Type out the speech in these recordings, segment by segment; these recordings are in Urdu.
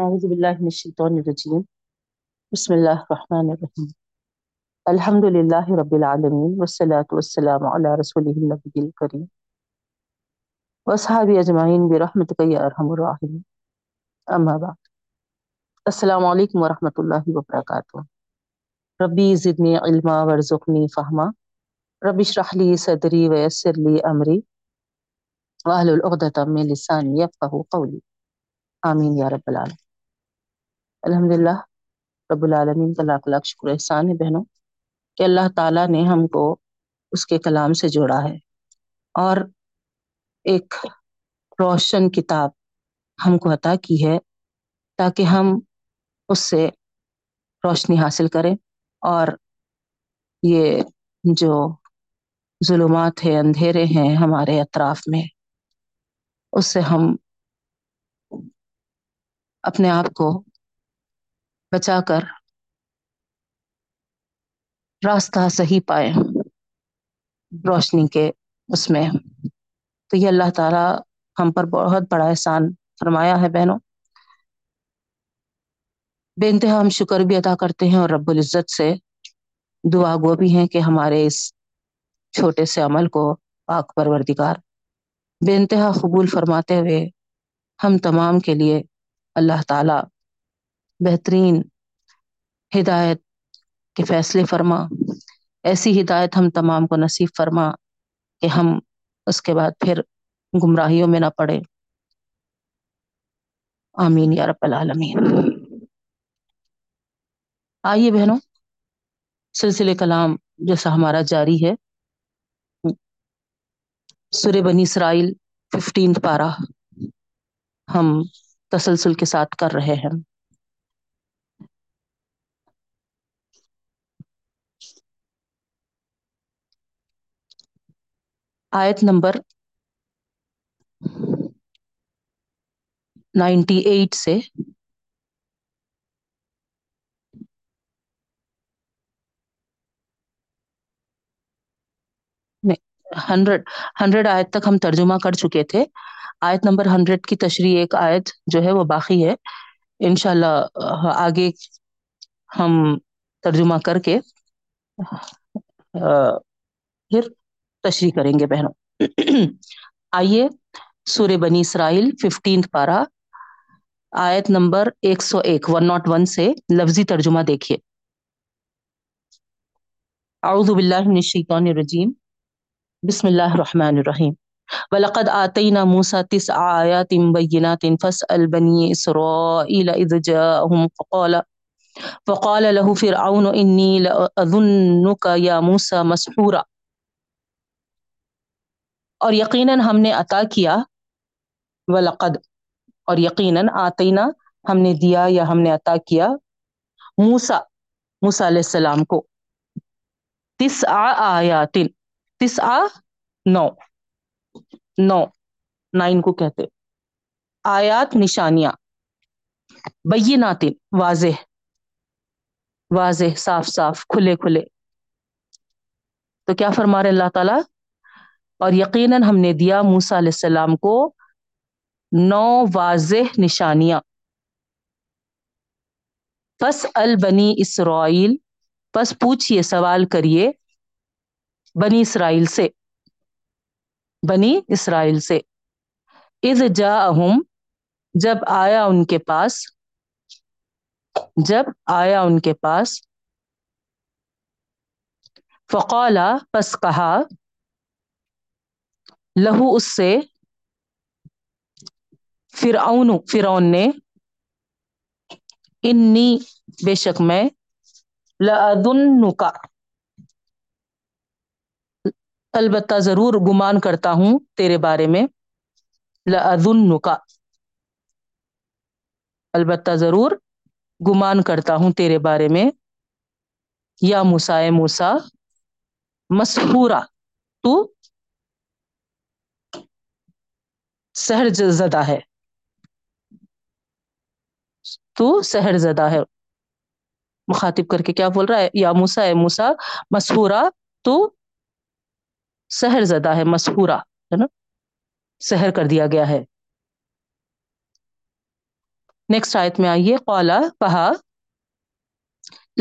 أعوذ بالله من الشيطان الرجيم. بسم الله الرحمن الرحيم. الحمد لله رب العالمين، والصلاة والسلام على رسوله النبي الكريم. وأصحابه أجمعين، برحمتك يا أرحم الراحمين. أما بعد. السلام عليكم ورحمة الله وبركاته. ربي زدني علما، وارزقني فهما. ربي اشرح لي صدري ويسر لي أمري. واحلل عقدة من لساني يفقهوا قولي. آمین یا رب العالمین الحمد للہ رب العالمین کا لاکھ لاکھ شکر احسان ہے بہنوں، کہ اللہ تعالیٰ نے ہم کو اس کے کلام سے جوڑا ہے۔ اور ایک روشن کتاب ہم کو عطا کی ہے تاکہ ہم اس سے روشنی حاصل کریں۔ اور یہ جو ظلمات ہیں، اندھیرے ہیں ہمارے اطراف میں، اس سے ہم اپنے آپ کو بچا کر راستہ صحیح پائے روشنی کے اس میں۔ تو یہ اللہ تعالیٰ ہم پر بہت بڑا احسان فرمایا ہے بہنوں۔ بے انتہا ہم شکر بھی ادا کرتے ہیں اور رب العزت سے دعا گو بھی ہیں کہ ہمارے اس چھوٹے سے عمل کو پاک پروردگار بے انتہا قبول فرماتے ہوئے ہم تمام کے لیے اللہ تعالی بہترین ہدایت کے فیصلے فرما۔ ایسی ہدایت ہم تمام کو نصیب فرما کہ ہم اس کے بعد پھر گمراہیوں میں نہ پڑے۔ آمین یا رب العالمین۔ آئیے بہنوں، سلسلے کلام جیسا ہمارا جاری ہے۔ سر بنی اسرائیل، ففٹینتھ پارہ، ہم تسلسل کے ساتھ کر رہے ہیں۔ آیت نمبر نائنٹی ایٹ سے ہنڈریڈ ہنڈریڈ آیت تک ہم ترجمہ کر چکے تھے۔ آیت نمبر ہنڈریڈ کی تشریح ایک آیت جو ہے وہ باقی ہے۔ انشاءاللہ، آگے ہم ترجمہ کر کے پھر تشریح کریں گے بہنوں۔ آئیے سورہ بنی اسرائیل ففٹینتھ پارہ، آیت نمبر ایک سو ایک ون ناٹ ون سے لفظی ترجمہ دیکھیے۔ اعوذ باللہ من الشیطان الرجیم، بسم اللہ الرحمن الرحیم۔ ولقد آتينا موسى تسع آيات بينات فاسأل بني إسرائيل إذ جاءهم فقال فقال له فرعون إني لأظنك يا موسى مسحورا۔ اور یقیناً ہم نے عطا کیا، ولقد، اور یقیناً آتینا ہم نے دیا یا ہم نے عطا کیا موسا موسا علیہ السلام کو۔ تس آیاتن تس آ نو نو، نائن کو کہتے۔ آیات نشانیاں، بیناتن، واضح واضح، صاف صاف، کھلے کھلے۔ تو کیا فرما رہے اللہ تعالی؟ اور یقیناً ہم نے دیا موسا علیہ السلام کو نو واضح نشانیاں۔ پس البنی اسرائیل، پس پوچھئے، سوال کریے بنی اسرائیل سے۔ بنی اسرائیل سے۔ اذ جاءہم، جب آیا ان کے پاس، جب آیا ان کے پاس، فقالا، پس کہا لہو اس سے فرعون فرعون نے، انی، بے شک میں، لأظنک البتہ ضرور گمان کرتا ہوں تیرے بارے میں، لأظنک البتہ ضرور گمان کرتا ہوں تیرے بارے میں، یا موسا موسا مسحورا، تو سہر زدہ ہے۔ تو سہر زدہ ہے۔ مخاطب کر کے کیا بول رہا ہے؟ یا موسا ہے موسا مسحورا تو سہر زدہ ہے، مسحورا، ہے نا؟ سحر کر دیا گیا ہے۔ نیکسٹ آیت میں آئیے۔ قولا کہا،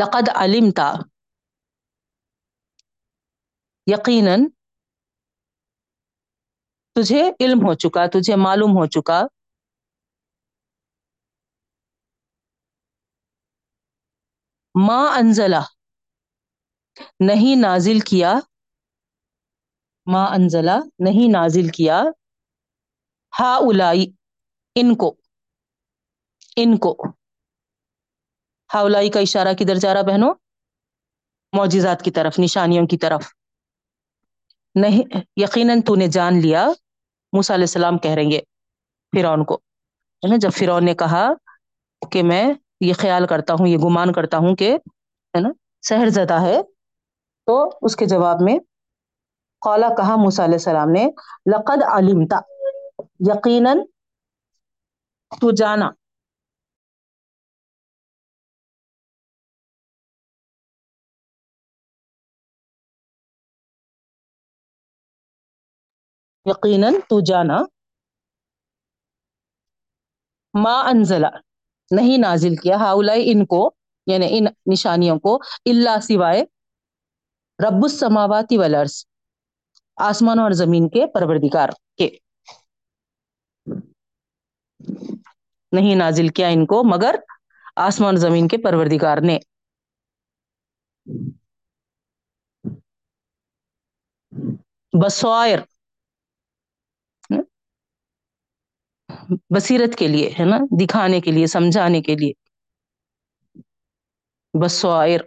لقد علمتا۔ یقیناً تجھے علم ہو چکا، تجھے معلوم ہو چکا۔ ما انزلہ۔ نہیں نازل کیا۔ ما انزلہ، نہیں نازل کیا۔ ہا الائی ان کو ان کو۔ ہا الائی کا اشارہ کدھر جا رہا بہنوں؟ معجزات کی طرف، نشانیوں کی طرف۔ نہیں، یقیناً تو نے جان لیا۔ موسیٰ علیہ السلام کہہ رہیں گے فرعون کو۔ ہے نا، جب فرعون نے کہا کہ میں یہ خیال کرتا ہوں، یہ گمان کرتا ہوں کہ، ہے نا، سحر زدہ ہے، تو اس کے جواب میں قالا کہا موسیٰ علیہ السلام نے، لقد علمتا یقیناً تو جانا۔ یقیناً تو جانا۔ ما انزلہ نہیں نازل کیا۔ ہاؤلائی ان کو یعنی ان نشانیوں کو اللہ سوائے رب السماواتی والارض، آسمان اور زمین کے پروردگار کے۔ نہیں نازل کیا ان کو، مگر آسمان زمین کے پروردگار نے۔ بسوائر بصیرت کے لیے، ہے نا؟ دکھانے کے لیے، سمجھانے کے لیے۔ بسوائر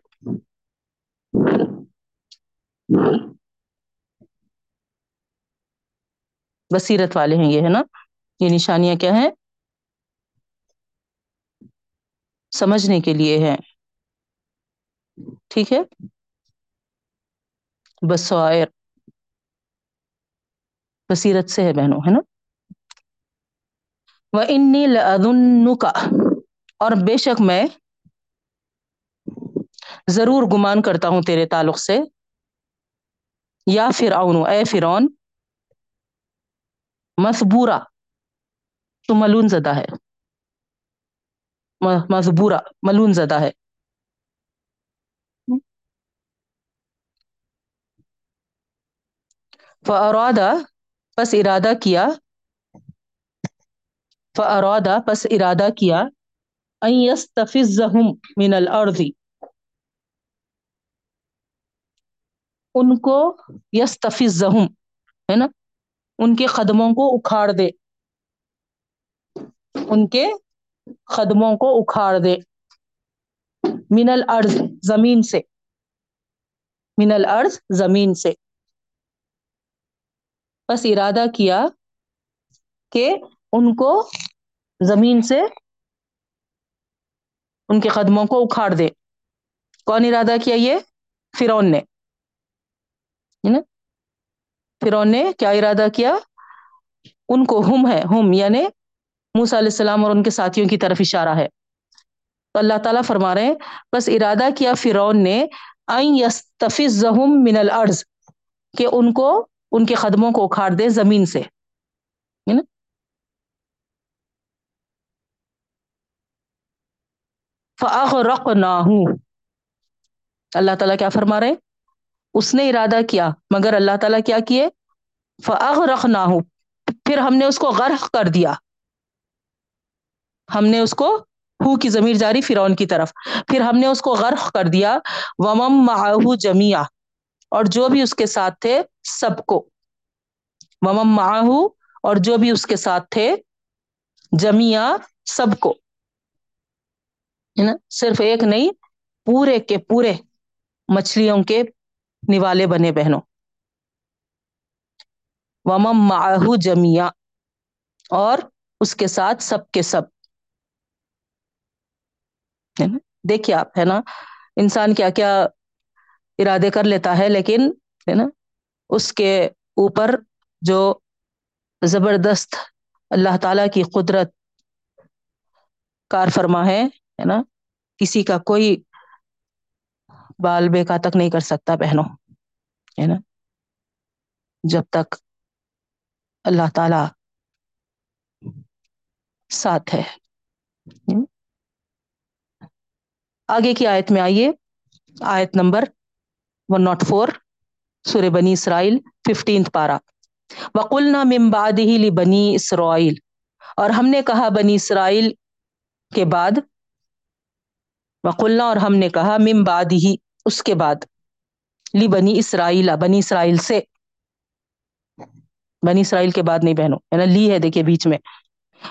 بصیرت والے ہیں یہ، ہے نا؟ یہ نشانیاں کیا ہیں؟ سمجھنے کے لیے ہے ٹھیک ہے؟ بسوائر بصیرت سے ہے بہنوں، ہے نا؟ وہ انی کا اور بے شک میں ضرور گمان کرتا ہوں تیرے تعلق سے۔ یا فرعون، اے فرعون مسبورا تو ملون زدہ ہے۔ مزبورا ملون زدہ ہے۔ فارادہ پس ارادہ کیا۔ فارادہ پس ارادہ کیا ان یستفزہم من الارض ان کو یستفزہم ہے نا؟ ان کے قدموں کو اکھاڑ دے۔ ان کے قدموں کو اکھاڑ دے۔ من الارض زمین سے۔ من الارض زمین سے۔ بس ارادہ کیا کہ ان کو زمین سے ان کے قدموں کو اکھاڑ دے۔ کون ارادہ کیا یہ؟ فرون نے۔ نا؟ فرون نے کیا ارادہ کیا؟ ان کو ہم ہے، ہم یعنی موسیٰ علیہ السلام اور ان کے ساتھیوں کی طرف اشارہ ہے۔ تو اللہ تعالیٰ فرما رہے ہیں، بس ارادہ کیا فرعون نے من الارض، کہ ان کو، ان کے قدموں کو اکھاڑ دے زمین سے۔ نا؟ فَأَغْرَقْنَاهُ۔ اللہ تعالیٰ کیا فرما رہے اس نے ارادہ کیا، مگر اللہ تعالیٰ کیا کیے؟ فَأَغْرَقْنَاهُ۔ پھر ہم نے اس کو غرق کر دیا۔ ہم نے اس کو ہو کی ضمیر جاری فرعون کی طرف۔ پھر ہم نے اس کو غرق کر دیا۔ ومم معه جميعا۔ اور جو بھی اس کے ساتھ تھے، سب کو۔ ومم معه اور جو بھی اس کے ساتھ تھے، جميعا، سب کو۔ ہے نا؟ صرف ایک نہیں، پورے کے پورے مچھلیوں کے نوالے بنے بہنوں۔ ومم معه جميعا، اور اس کے ساتھ سب کے سب۔ ہے دیکھیے آپ، ہے نا؟ انسان کیا کیا ارادے کر لیتا ہے، لیکن، ہے نا؟ اس کے اوپر جو زبردست اللہ تعالی کی قدرت کار فرما ہے ہے نا؟ کسی کا کوئی بال بیکا تک نہیں کر سکتا بہنوں، ہے نا؟ جب تک اللہ تعالی ساتھ ہے۔ آگے کی آیت میں آئیے۔ آیت نمبر ون ناٹ فور سورہ بنی اسرائیل ففٹینتھ پارا۔ وقلنا من بعده لبنی اسرائیل اور ہم نے کہا بنی اسرائیل کے بعد وقلنا اور ہم نے کہا، من بعده اس کے بعد، لی بنی اسرائیل بنی اسرائیل سے۔ بنی اسرائیل کے بعد نہیں بہنوں ہے نا لی ہے، دیکھیے بیچ میں۔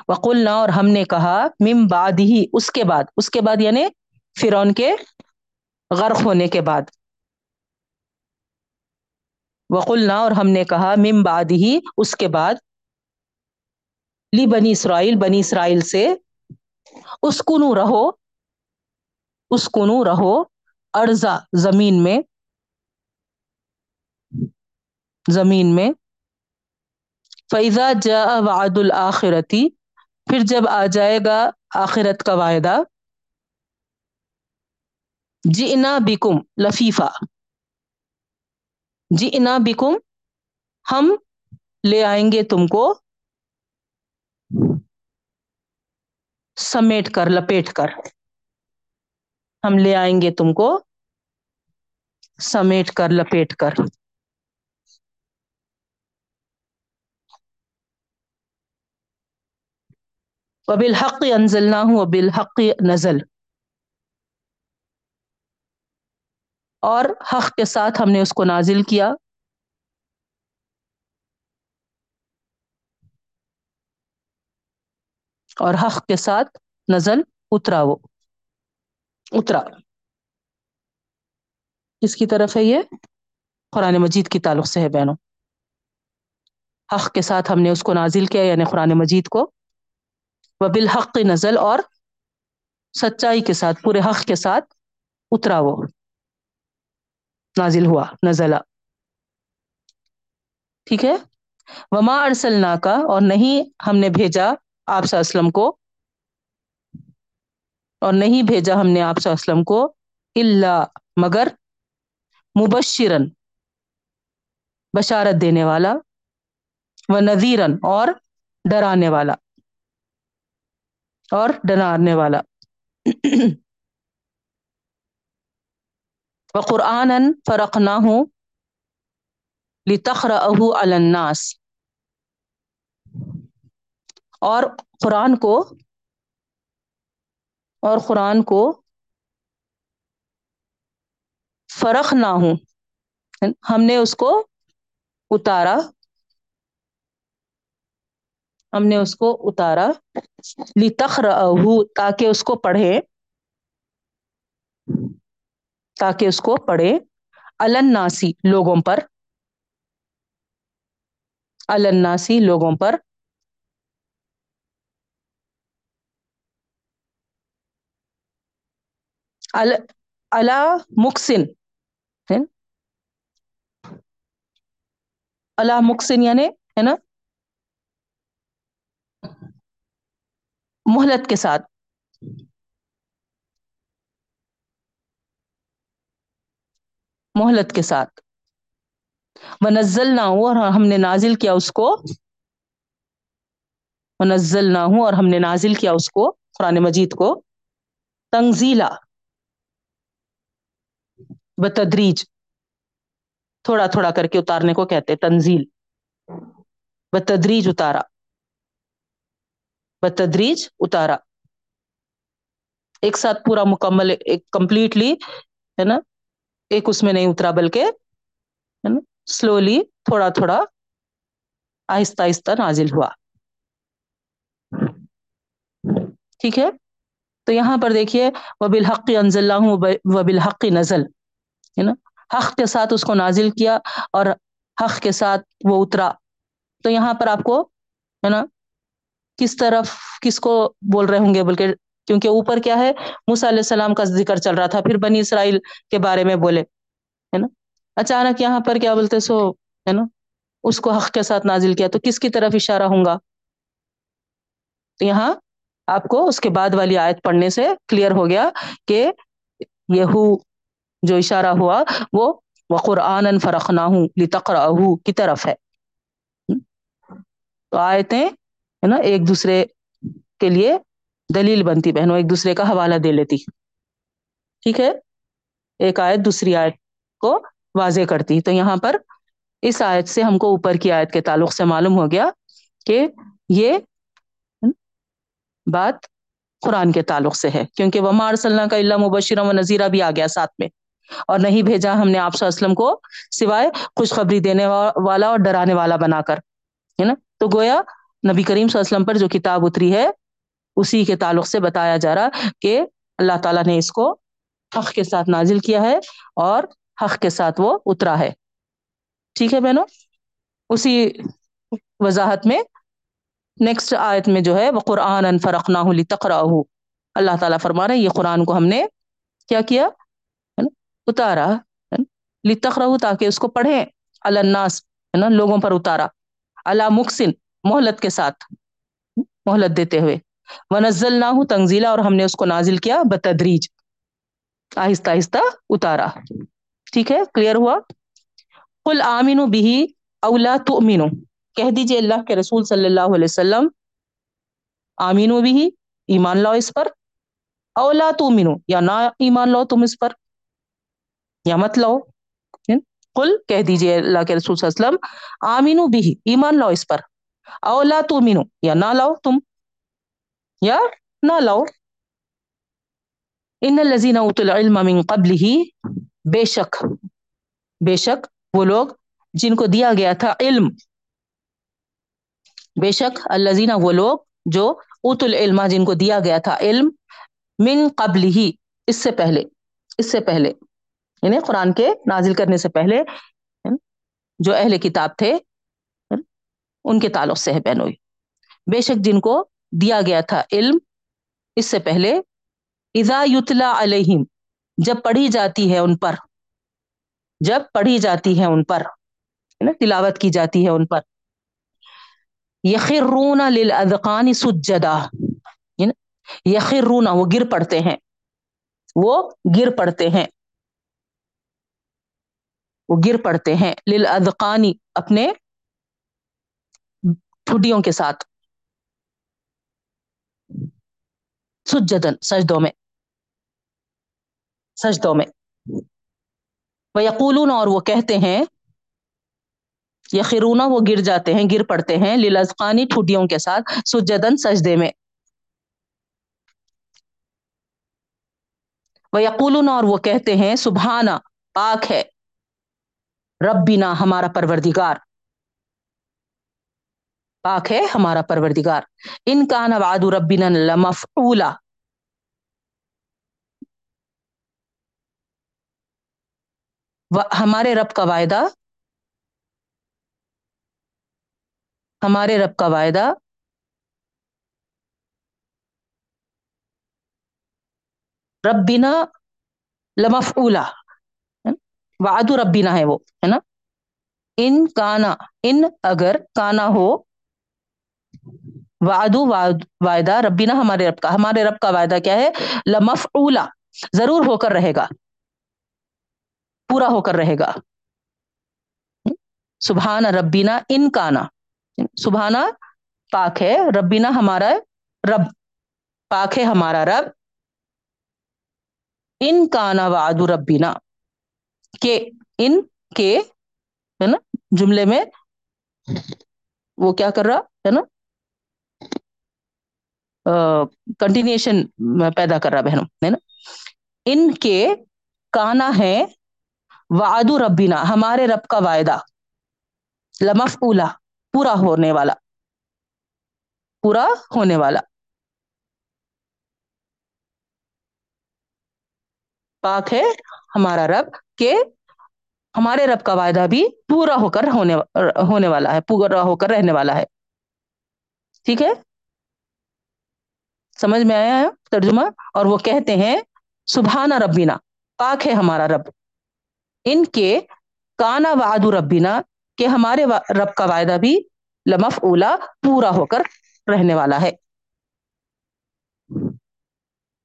وقلنا اور ہم نے کہا مم بعد ہی اس کے بعد۔ اس کے بعد یعنی فرعون کے غرق ہونے کے بعد۔ وقلنا اور ہم نے کہا مم بعد ہی اس کے بعد۔ لی بنی اسرائیل بنی اسرائیل سے۔ اس کنو رہو اس کنو رہو ارزا زمین میں زمین میں۔ فیضا جا وعد الآخرتی پھر جب آ جائے گا آخرت کا وعدہ۔ جئنا بکم لفیفہ جئنا بکم ہم لے آئیں گے تم کو سمیٹ کر، لپیٹ کر۔ ہم لے آئیں گے تم کو سمیٹ کر، لپیٹ کر۔ وبالحق انزلناه وبالحق نزل۔ اور حق کے ساتھ ہم نے اس کو نازل کیا۔ اور حق کے ساتھ نزل اترا وہ اترا کس کی طرف ہے یہ؟ قرآن مجید کی تعلق سے ہے بہنوں۔ حق کے ساتھ ہم نے اس کو نازل کیا یعنی قرآن مجید کو۔ وہ بالحق نزل، اور سچائی کے ساتھ، پورے حق کے ساتھ اترا وہ۔ نازل ہوا نزلہ ٹھیک ہے؟ وما ارسلنا کا اور نہیں ہم نے بھیجا آپ وسلم کو۔ اور نہیں بھیجا ہم نے آپ وسلم کو اللہ مگر مبشرن بشارت دینے والا و نذیرن اور ڈرانے والا اور ڈرانے والا و قرآن فرق نہ ہوں لتخر اہو الناس اور قرآن کو اور قرآن کو فرق نہ ہوں ہم نے اس کو اتارا۔ ہم نے اس کو اتارا۔ لتخر تاکہ اس کو پڑھے۔ تاکہ اس کو پڑھے۔ الناسی لوگوں پر۔ الناسی لوگوں پر۔ اللہ مکسن اللہ مکسن یعنی ہے نا مہلت کے ساتھ. مہلت کے ساتھ. منزل نہ ہوں اور ہم نے نازل کیا اس کو. منزل نہ ہوں اور ہم نے نازل کیا اس کو، قرآن مجید کو. تنزیلا. بتدریج، تھوڑا تھوڑا کر کے اتارنے کو کہتے تنزیل۔ بتدریج اتارا۔ بتدریج اتارا۔ ایک ساتھ پورا مکمل، ایک کمپلیٹلی، ہے نا؟ ایک اس میں نہیں اترا، بلکہ، ہے نا؟ سلولی تھوڑا تھوڑا آہستہ آہستہ نازل ہوا۔ ٹھیک ہے؟ تو یہاں پر دیکھیے وہ بالحق انزل و بالحق نزل۔ ہے نا؟ حق کے ساتھ اس کو نازل کیا اور حق کے ساتھ وہ اترا۔ تو یہاں پر آپ کو ہے نا، کس طرف کس کو بول رہے ہوں گے؟ بلکہ کیونکہ اوپر کیا ہے، موسیٰ علیہ السلام کا ذکر چل رہا تھا، پھر بنی اسرائیل کے بارے میں بولے، ہے نا؟ اچانک یہاں پر کیا بولتے سو، ہے نا، اس کو حق کے ساتھ نازل کیا، تو کس کی طرف اشارہ ہوں گا؟ تو یہاں آپ کو اس کے بعد والی آیت پڑھنے سے کلیئر ہو گیا کہ یہو جو اشارہ ہوا وہ قرآن فرق نہ ہوں لتقرا کی طرف ہے۔ تو آیتیں ہے نا ایک دوسرے کے لیے دلیل بنتی بہنوں، ایک دوسرے کا حوالہ دے لیتی۔ ٹھیک ہے؟ ایک آیت دوسری آیت کو واضح کرتی۔ تو یہاں پر اس آیت سے ہم کو اوپر کی آیت کے تعلق سے معلوم ہو گیا کہ یہ بات قرآن کے تعلق سے ہے۔ کیونکہ وہ مار صلی کا اللہ مبشرہ و نذیرہ بھی آ گیا ساتھ میں۔ اور نہیں بھیجا ہم نے آپ صلی اللہ علیہ وسلم کو سوائے خوشخبری دینے والا اور ڈرانے والا بنا کر، ہے نا؟ تو گویا نبی کریم صلی اللہ علیہ وسلم پر جو کتاب اتری ہے، اسی کے تعلق سے بتایا جا رہا کہ اللہ تعالیٰ نے اس کو حق کے ساتھ نازل کیا ہے اور حق کے ساتھ وہ اترا ہے۔ ٹھیک ہے بہنوں؟ اسی وضاحت میں نیکسٹ آیت میں جو ہے، وہ قرآن فرقنا تقرا اللہ تعالیٰ فرما رہے یہ قرآن کو ہم نے کیا کیا؟ اتارا لتخرہ تاکہ اس کو پڑھیں۔ الناس، ہے نا؟ لوگوں پر اتارا۔ اللہ مکسن مہلت کے ساتھ مہلت دیتے ہوئے۔ ونزل نہ ہوں تنزیلا اور ہم نے اس کو نازل کیا بتدریج آہستہ آہستہ اتارا۔ ٹھیک ہے؟ کلیئر ہوا؟ کل آمین بھی اولا تو کہہ دیجیے اللہ کے رسول صلی اللہ علیہ وسلم آمین بھی ایمان لاؤ اس پر۔ اولا تو یا نہ ایمان لاؤ تم اس پر۔ یا مت لاؤ۔ کل کہہ دیجیے اللہ کے رسول صلی اللہ علیہ وسلم آمین بھی ایمان لاؤ اس پر۔ اولا تو یا نہ لاؤ تم، یا نہ لاؤ۔ ان الذين اوتوا العلم من قبله بے شک بے شک وہ لوگ جن کو دیا گیا تھا علم۔ بے شک الذين وہ لوگ جو اوت العلم، جن کو دیا گیا تھا علم، من قبل ہی اس سے پہلے، اس سے پہلے۔ یعنی قرآن کے نازل کرنے سے پہلے، جو اہل کتاب تھے، ان کے تعلق سے ہے بہنوئی بے شک جن کو دیا گیا تھا علم، اس سے پہلے اذا یتلا علیہم، جب پڑھی جاتی ہے ان پر، جب پڑھی جاتی ہے ان پر نا، تلاوت کی جاتی ہے ان پر۔ یخرون للاذقان سجدا یعنی یخرون، وہ گر پڑتے ہیں، وہ گر پڑتے ہیں۔ وہ گر پڑتے ہیں للاذقانی اپنے ٹھڈیوں کے ساتھ۔ سجدن سجدوں میں۔ سجدوں میں۔ وہ یقولون اور وہ کہتے ہیں یخرونا وہ گر جاتے ہیں، گر پڑتے ہیں للزقانی ٹھوٹیوں کے ساتھ سجدن سجدے میں۔ وہ یقولون اور وہ کہتے ہیں سبحانا پاک ہے۔ ربنا ہمارا پروردگار۔ پاک ہے ہمارا پروردگار۔ ان کا نواد ربنا لمفعولا۔ ہمارے رب کا وعدہ۔ ہمارے رب کا وعدہ۔ ربنا لمفعولا۔ وعد ربنا ہے وہ، ہے نا؟ ان کانا، ان اگر کانا ہو، وعدو وعدہ ربینا ہمارے رب کا، ہمارے رب کا وعدہ کیا ہے؟ لمفعولا، ضرور ہو کر رہے گا، پورا ہو کر رہے گا۔ سبحان ربینا ان کانا۔ سبحانا پاک ہے، ربینا ہمارا رب، پاک ہے ہمارا رب۔ ان کانا وعد ربینا۔ کہ ان کے ہے نا جملے میں وہ کیا کر رہا ہے نا کنٹینیوشن پیدا کر رہا بہنوں ہے نا ان کے کانا ہے وعد ربینا ہمارے رب کا وعدہ لمف اولا پورا ہونے والا پورا ہونے والا پاک ہے ہمارا رب کہ ہمارے رب کا وعدہ بھی پورا ہو کر ہونے ہونے والا ہے، پورا ہو کر رہنے والا ہے۔ ٹھیک ہے؟ سمجھ میں آیا ہے؟ ترجمہ؟ اور وہ کہتے ہیں سبحانہ ربینا پاک ہے ہمارا رب۔ ان کے کانا وعد ربینا کہ ہمارے رب کا وعدہ بھی لمف اولا پورا ہو کر رہنے والا ہے۔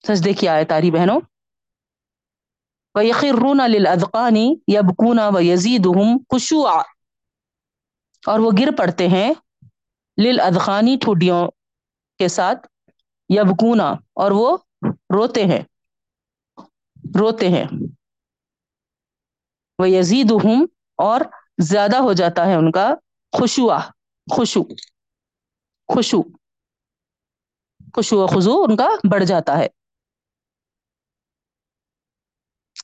سجدے کی آئے تاری بہنوں۔ وَيَخِرُّونَ لِلْأَذْقَانِ يَبْكُونَ وَيَزِيدُهُمْ خُشُوعًا۔ اور وہ گر پڑتے ہیں لِلْأَذْقَانِ ٹھوڈیوں کے ساتھ۔ یبکونا اور وہ روتے ہیں۔ روتے ہیں۔ وہ یزید اور زیادہ ہو جاتا ہے ان کا خوشوا خوشو خوشو خوشو خزو ان کا بڑھ جاتا ہے۔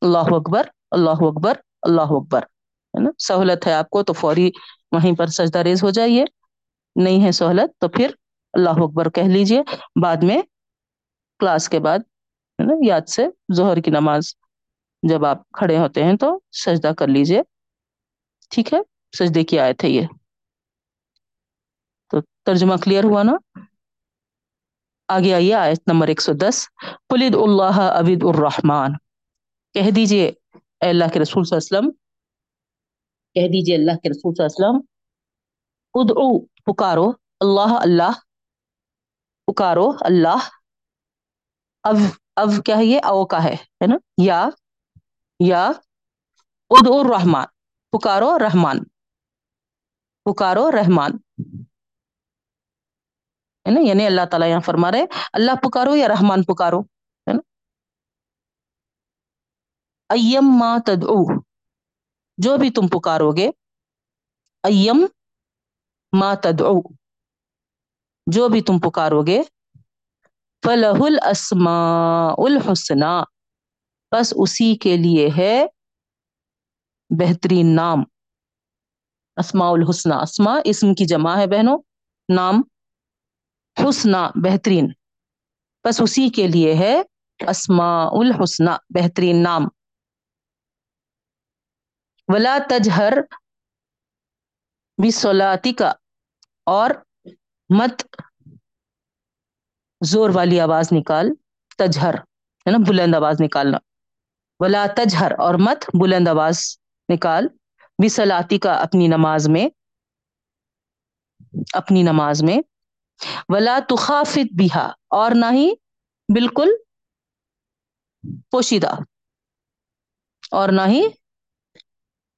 اللہ اکبر اللہ اکبر اللہ اکبر، ہے نا؟ سہولت ہے آپ کو تو فوری وہیں پر سجدہ ریز ہو جائیے۔ نہیں ہے سہولت تو پھر اللہ اکبر کہہ لیجیے۔ بعد میں کلاس کے بعد، ہے نا، یاد سے ظہر کی نماز جب آپ کھڑے ہوتے ہیں تو سجدہ کر لیجیے۔ ٹھیک ہے؟ سجدے کی آیت ہے یہ۔ تو ترجمہ کلیئر ہوا نا؟ آگے آئیے آیت نمبر ایک سو دس۔ پلید اللہ عبید الرحمان کہہ دیجیے، اے اللہ کے رسول صلی اللہ علیہ وسلم، کہہ دیجیے، اللہ کے رسول صلی اللہ علیہ وسلم، ادعو، پکارو، اللہ اللہ، پکارو، اللہ اب اب کیا ہے یہ؟ او کا ہے ہے نا؟ یا یا، ادعو الرحمان پکارو رحمان پکارو رحمان، ہے نا؟ یعنی اللہ تعالیٰ یہاں فرما رہے اللہ پکارو یا رحمان پکارو ہے نا ایم ما تدعو جو بھی تم پکارو گے، ایم ما تدعو جو بھی تم پکارو گے فلح الاسماء الحسنى بس اسی کے لیے ہے بہترین نام۔ اسماء الحسنى اسماء اسم کی جمع ہے بہنوں۔ نام حسنہ، بہترین۔ بس اسی کے لیے ہے اسماء الحسنى بہترین نام۔ ولا تجہر بسولاتی کا اور مت زور والی آواز نکال تجہر ہے نا، بلند آواز نکالنا۔ ولا تجہر اور مت بلند آواز نکال بسلاتی کا اپنی نماز میں، اپنی نماز میں۔ ولا تخافت بہا اور نہ ہی بالکل پوشیدہ، اور نہ ہی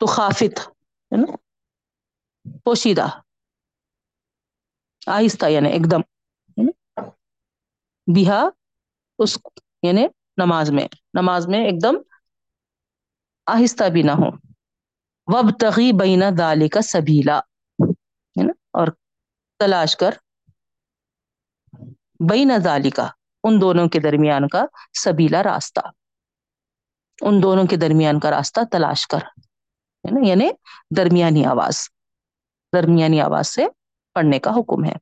تخافت ہے نا؟ پوشیدہ۔ آہستہ یعنی ایک دم بیہا اس یعنی نماز میں نماز میں ایک دم آہستہ بھی نہ ہو۔ وب تغی بین دال کا سبیلا، ہے نا؟ اور تلاش کر۔ بین دالی کا ان دونوں کے درمیان کا سبیلا راستہ۔ ان دونوں کے درمیان کا راستہ تلاش کر۔ ہے نا؟ یعنی درمیانی آواز درمیانی آواز سے پڑھنے کا حکم ہے۔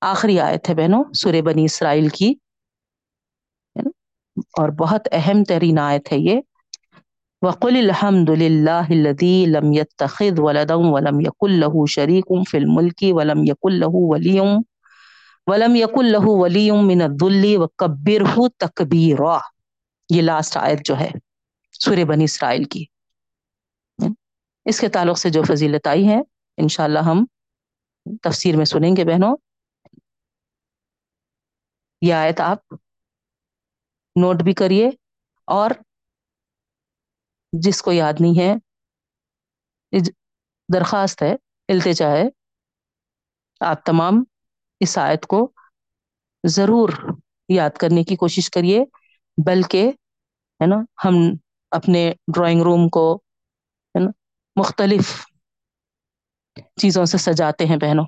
آخری آیت ہے بہنوں، سورہ بنی اسرائیل کی۔ اور بہت اہم ترین آیت ہے یہ۔ وقل الحمد للہ الذي لم يتخذ ولدا ولم يكن له شريك في الملك ولم يكن له ولي، ولم يكن له ولي من الذل وكبره تكبيرا۔ یہ لاسٹ آیت جو ہے سورہ بنی اسرائیل کی۔ اس کے تعلق سے جو فضیلت آئی ہے، انشاءاللہ ہم تفسیر میں سنیں گے بہنوں۔ یہ آیت آپ نوٹ بھی کریے اور جس کو یاد نہیں ہے درخواست ہے، التجا ہے۔ آپ تمام اس آیت کو ضرور یاد کرنے کی کوشش کریے، بلکہ ہے نا، ہم اپنے ڈرائنگ روم کو مختلف چیزوں سے سجاتے ہیں بہنوں۔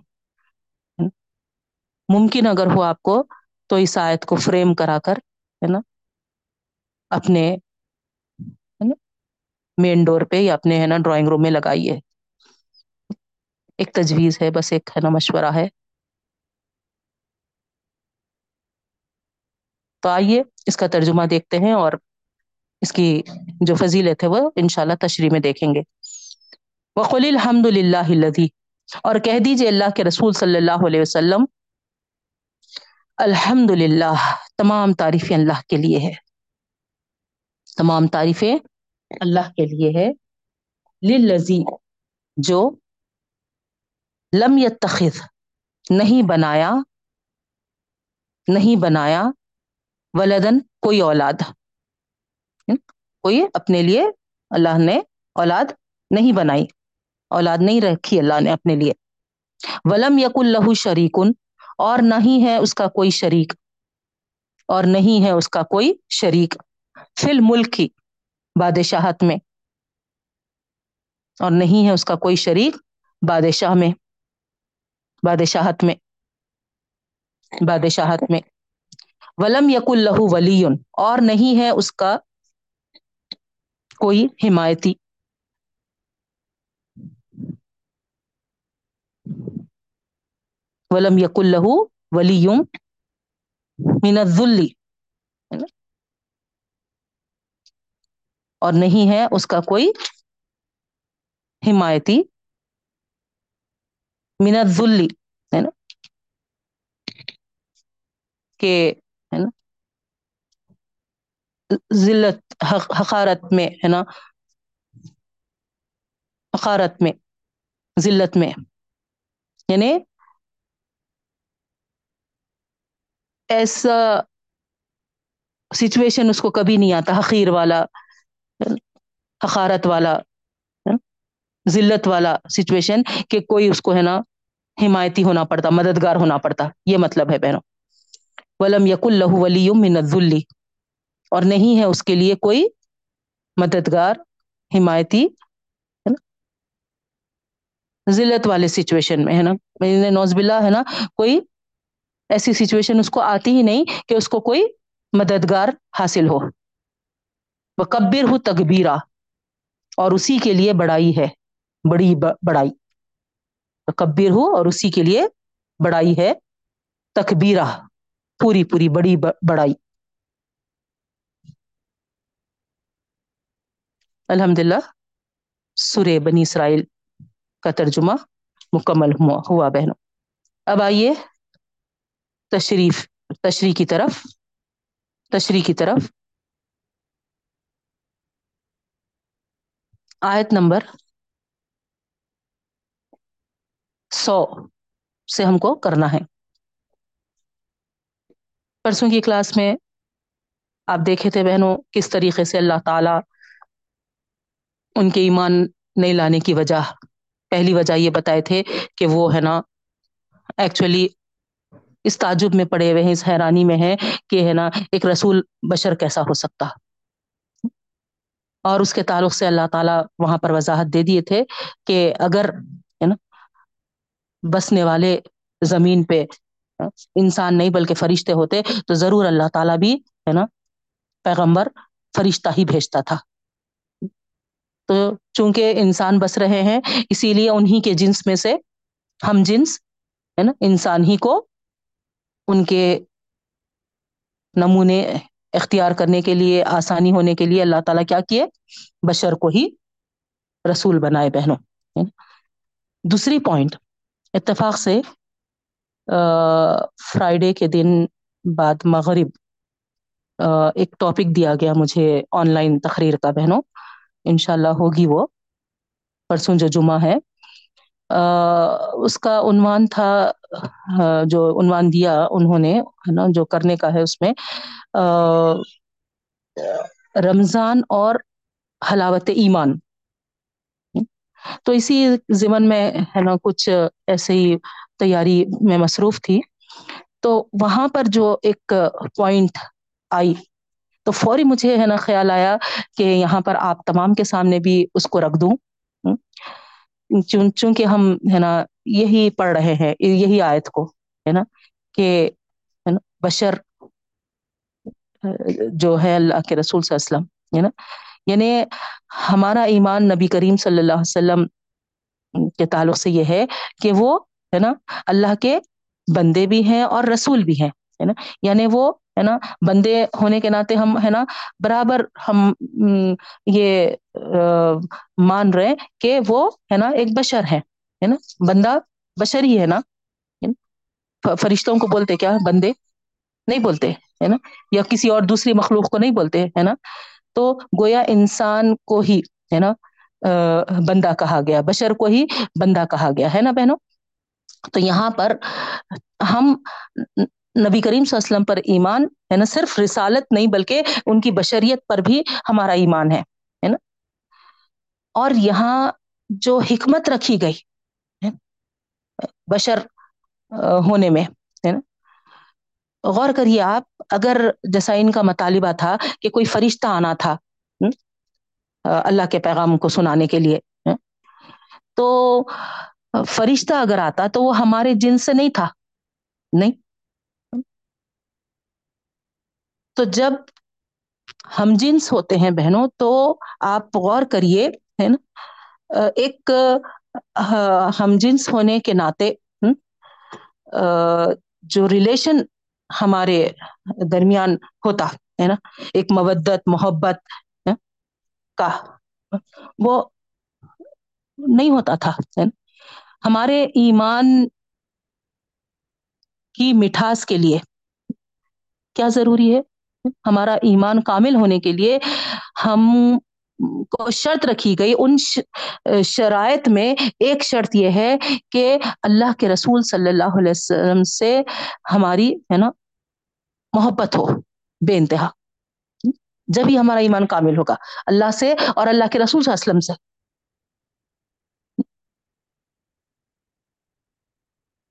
ممکن اگر ہو آپ کو تو اس آیت کو فریم کرا کر، ہے نا، اپنے مین ڈور پہ یا اپنے، ہے نا ڈرائنگ روم میں لگائیے۔ ایک تجویز ہے، بس ایک، ہے نا، مشورہ ہے۔ تو آئیے اس کا ترجمہ دیکھتے ہیں اور اس کی جو فضیلت ہے وہ انشاءاللہ تشریح میں دیکھیں گے۔ وقل الحمد للہ اور کہہ دیجیے اللہ کے رسول صلی اللہ علیہ وسلم الحمد للہ تمام تعریفیں اللہ کے لیے ہے۔ تمام تعریفیں اللہ کے لیے ہے۔ للذی، جو لم یتخذ، نہیں بنایا نہیں بنایا ولدن کوئی اولاد۔ کوئی اپنے لیے اللہ نے اولاد نہیں بنائی۔ اولاد نہیں رکھی اللہ نے اپنے لیے۔ ولم یق اللہ شریکن، اور نہیں ہے اس کا کوئی شریک۔ اور نہیں ہے اس کا کوئی شریک۔ فل ملک ہی بادشاہت میں۔ اور نہیں ہے اس کا کوئی شریک، بادشاہ میں۔ بادشاہت میں۔ بادشاہت میں۔ ولم یق اللہ ولی اور نہیں ہے اس کا کوئی حمایتی۔ ولم یق اللہ ولی من الذلی اور نہیں ہے اس کا کوئی حمایتی من الذلی ہے نا؟ کہ، ہے نا؟ ذلت حقارت میں، ہے نا؟ حقارت میں، ذلت میں یعنی ایسا سچویشن اس کو کبھی نہیں آتا، حقیر والا، حقارت والا، ذلت والا سچویشن کہ کوئی اس کو ہے نا حمایتی ہونا پڑتا، مددگار ہونا پڑتا، یہ مطلب ہے بہنوں۔ ولم یق اللہ ولی من الذلی اور نہیں ہے اس کے لیے کوئی مددگار، حمایتی ذلت والے سچویشن میں، ہے نا؟ یعنی نوز باللہ ہے نا، کوئی ایسی سچویشن اس کو آتی ہی نہیں کہ اس کو کوئی مددگار حاصل ہو۔ وہ کبر ہو تقبیرہ اور اسی کے لیے بڑائی ہے۔ بڑی بڑائی۔ کبر ہو اور اسی کے لیے بڑائی ہے۔ تکبیرہ پوری پوری بڑی بڑائی۔ الحمد للہ سورہ بنی اسرائیل کا ترجمہ مکمل ہوا بہنوں۔ اب آئیے تشریف، تشریح کی طرف، تشریح کی طرف۔ آیت نمبر سو سے ہم کو کرنا ہے۔ پرسوں کی کلاس میں آپ دیکھے تھے بہنوں کس طریقے سے اللہ تعالی ان کے ایمان نہیں لانے کی وجہ، پہلی وجہ یہ بتائے تھے کہ وہ ہے نا ایکچولی اس تعجب میں پڑے ہوئے ہیں، اس حیرانی میں ہے کہ ہے نا، ایک رسول بشر کیسا ہو سکتا۔ اور اس کے تعلق سے اللہ تعالیٰ وہاں پر وضاحت دے دیے تھے کہ اگر ہے نا، بسنے والے زمین پہ انسان نہیں بلکہ فرشتے ہوتے، تو ضرور اللہ تعالیٰ بھی ہے نا، پیغمبر فرشتہ ہی بھیجتا تھا۔ تو چونکہ انسان بس رہے ہیں، اسی لیے انہی کے جنس میں سے ہم جنس ہے نا، انسان ہی کو ان کے نمونے اختیار کرنے کے لیے، آسانی ہونے کے لیے اللہ تعالیٰ کیا کیے؟ بشر کو ہی رسول بنائے بہنوں۔ دوسری پوائنٹ اتفاق سے فرائیڈے کے دن بعد مغرب ایک ٹاپک دیا گیا مجھے آن لائن تقریر کا بہنوں۔ انشاء اللہ ہوگی وہ۔ پرسوں جو جمعہ ہے۔ اس کا عنوان تھا جو عنوان دیا انہوں نے، ہے نا، جو کرنے کا ہے اس میں رمضان اور حلاوت ایمان۔ تو اسی ضمن میں، ہے نا، کچھ ایسے ہی تیاری میں مصروف تھی۔ تو وہاں پر جو ایک پوائنٹ آئی، تو فوری مجھے، ہے نا، خیال آیا کہ یہاں پر آپ تمام کے سامنے بھی اس کو رکھ دوں۔ چونکہ ہم، ہے نا، یہی پڑھ رہے ہیں، یہی آیت کو، ہے نا، کہ بشر، جو ہے اللہ کے رسول صلی اللہ علیہ وسلم، ہے نا یعنی ہمارا ایمان نبی کریم صلی اللہ علیہ وسلم کے تعلق سے یہ ہے کہ وہ، ہے نا، اللہ کے بندے بھی ہیں اور رسول بھی ہیں، ہے نا یعنی وہ ہے نا؟ بندے ہونے کے ناطے ہم، ہے نا؟ برابر ہم یہ مان رہے کہ وہ، ہے نا، ایک بشر ہے ہے نا؟ بندہ بشر ہی ہے نا؟ فرشتوں کو بولتے کیا؟ بندے نہیں بولتے، ہے نا؟ یا کسی اور دوسری مخلوق کو نہیں بولتے، ہے نا؟ تو گویا انسان کو ہی، ہے نا؟ بندہ کہا گیا، بشر کو ہی بندہ کہا گیا، ہے نا بہنوں؟ تو یہاں پر ہم نبی کریم صلی اللہ علیہ وسلم پر ایمان ہے نا، صرف رسالت نہیں، بلکہ ان کی بشریت پر بھی ہمارا ایمان ہے نا؟ اور یہاں جو حکمت رکھی گئی بشر ہونے میں، ہے نا؟ غور کریے آپ، اگر جیسا ان کا مطالبہ تھا کہ کوئی فرشتہ آنا تھا اللہ کے پیغام کو سنانے کے لیے تو فرشتہ اگر آتا تو وہ ہمارے جن سے نہیں تھا، نہیں؟ تو جب ہم جنس ہوتے ہیں بہنوں، تو آپ غور کریے، ہے نا؟ ایک ہم جنس ہونے کے ناطے جو ریلیشن ہمارے درمیان ہوتا، ہے نا؟ ایک مودت محبت کا، وہ نہیں ہوتا تھا ہمارے ایمان کی مٹھاس کے لیے کیا ضروری ہے؟ ہمارا ایمان کامل ہونے کے لیے ہم کو شرط رکھی گئی۔ ان شرائط میں ایک شرط یہ ہے کہ اللہ کے رسول صلی اللہ علیہ وسلم سے ہماری، ہے نا، محبت ہو، بے انتہا۔ جب ہی ہمارا ایمان کامل ہوگا، اللہ سے اور اللہ کے رسول صلی اللہ علیہ وسلم سے۔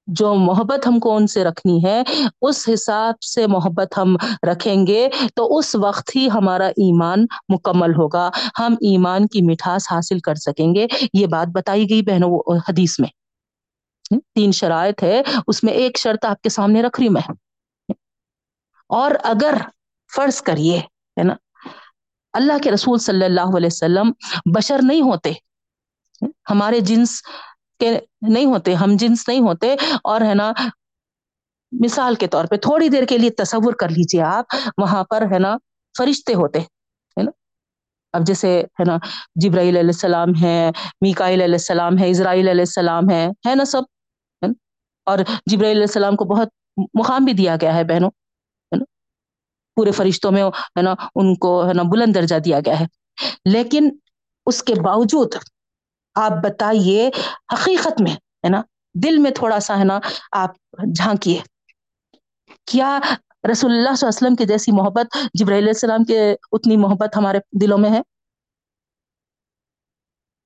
جو محبت ہم کو ان سے رکھنی ہے، اس حساب سے محبت ہم رکھیں گے تو اس وقت ہی ہمارا ایمان مکمل ہوگا۔ ہم ایمان کی مٹھاس حاصل کر سکیں گے۔ یہ بات بتائی گئی بہنوں حدیث میں۔ تین شرائط ہے، اس میں ایک شرط آپ کے سامنے رکھ رہی میں۔ اور اگر فرض کریے، ہے نا، اللہ کے رسول صلی اللہ علیہ وسلم بشر نہیں ہوتے۔ ہمارے جنس کے نہیں ہوتے، ہم جنس نہیں ہوتے، اور ہے نا، مثال کے طور پہ تھوڑی دیر کے لیے تصور کر لیجیے آپ، وہاں پر ہے نا فرشتے ہوتے، ہے نا؟ اب جیسے ہے نا، جبرائیل علیہ السلام ہے میکائل علیہ السلام ہے اسرائیل علیہ السلام ہے ہے نا سب؟ ہے اور جبرائیل علیہ السلام کو بہت مقام بھی دیا گیا ہے بہنوں، ہے نا؟ پورے فرشتوں میں، ہے نا، ان کو، ہے نا، بلند درجہ دیا گیا ہے۔ لیکن اس کے باوجود آپ بتائیے حقیقت میں، ہے نا؟ دل میں تھوڑا سا، ہے نا، آپ جھانکیے۔ کیا رسول اللہ صلی اللہ علیہ وسلم کی جیسی محبت جبرائیل علیہ السلام کے اتنی محبت ہمارے دلوں میں ہے؟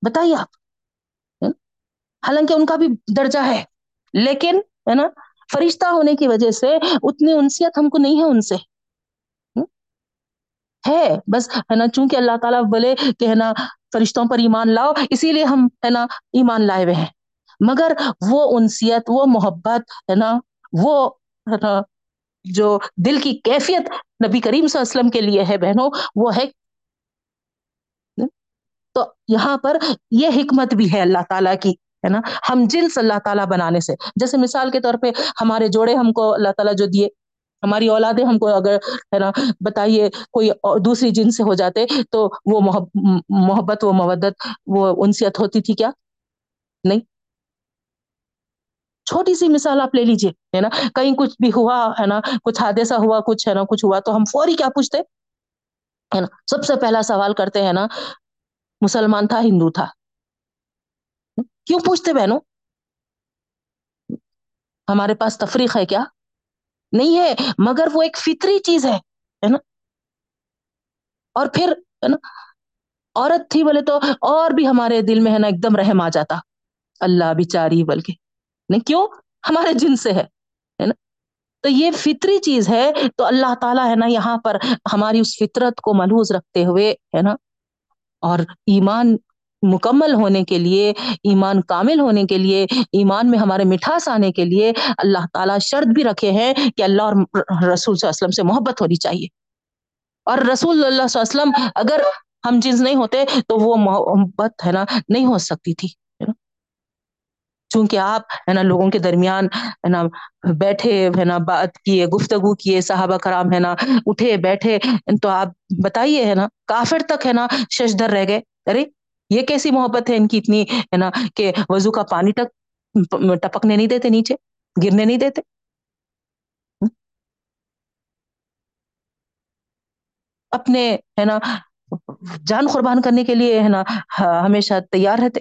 بتائیے آپ حالانکہ ان کا بھی درجہ ہے، لیکن، ہے نا، فرشتہ ہونے کی وجہ سے اتنی انسیت ہم کو نہیں ہے ان سے۔ ہے۔ بس، ہے نا، چونکہ اللہ تعالیٰ بولے کہ، ہے نا، فرشتوں پر ایمان لاؤ، اسی لیے ہم، ہے نا، ایمان لائے ہوئے ہیں۔ مگر وہ انسیت، وہ محبت، ہے نا، وہ، ہے نا، جو دل کی کیفیت نبی کریم صلی اللہ علیہ وسلم کے لیے ہے بہنوں، وہ ہے۔ تو یہاں پر یہ حکمت بھی ہے اللہ تعالیٰ کی، ہے نا، ہم جنس اللہ تعالیٰ بنانے سے۔ جیسے مثال کے طور پہ ہمارے جوڑے ہم کو اللہ تعالیٰ جو دیے ہماری اولادیں ہم کو اگر ہے نا بتائیے کوئی دوسری جن سے ہو جاتے تو وہ محبت وہ مودت وہ انسیت ہوتی تھی کیا؟ نہیں؟ چھوٹی سی مثال آپ لے لیجیے ہے نا؟ کہیں کچھ بھی ہوا، ہے نا؟ کچھ حادثہ ہوا، کچھ ہے نا؟ کچھ ہوا تو ہم فوری کیا پوچھتے؟ ہے نا؟ سب سے پہلا سوال کرتے ہیں نا، مسلمان تھا، ہندو تھا؟ کیوں پوچھتے بہنوں؟ ہمارے پاس تفریح ہے کیا؟ نہیں ہے، مگر وہ ایک فطری چیز ہے نا؟ اور پھر، ہے نا؟ عورت تھی بولے تو اور بھی ہمارے دل میں ہے نا ایک دم رحم آ جاتا۔ اللہ بچاری بلکہ، نہیں، کیوں؟ ہمارے جن سے ہے نا؟ تو یہ فطری چیز ہے، تو اللہ تعالیٰ ہے نا یہاں پر ہماری اس فطرت کو ملحوظ رکھتے ہوئے، ہے نا؟ اور ایمان مکمل ہونے کے لیے، ایمان کامل ہونے کے لیے، ایمان میں ہمارے مٹھاس آنے کے لیے اللہ تعالیٰ شرط بھی رکھے ہیں کہ اللہ اور رسول صلی اللہ علیہ وسلم سے محبت ہونی چاہیے۔ اور رسول اللہ صلی اللہ علیہ وسلم اگر ہم چیز نہیں ہوتے تو وہ محبت ہے نا، نہیں ہو سکتی تھی چونکہ آپ ہے نا لوگوں کے درمیان ہے نا بیٹھے ہے نا، بات کیے، گفتگو کیے، صحابہ کرام ہے نا، اٹھے بیٹھے، تو آپ بتائیے ہے نا، کافر تک ہے نا ششدر رہ گئے۔ ارے یہ کیسی محبت ہے ان کی اتنی، ہے نا، کہ وضو کا پانی تک ٹپکنے نہیں دیتے، نیچے گرنے نہیں دیتے؟ اپنے، ہے نا، جان قربان کرنے کے لیے، ہے نا، ہمیشہ تیار رہتے۔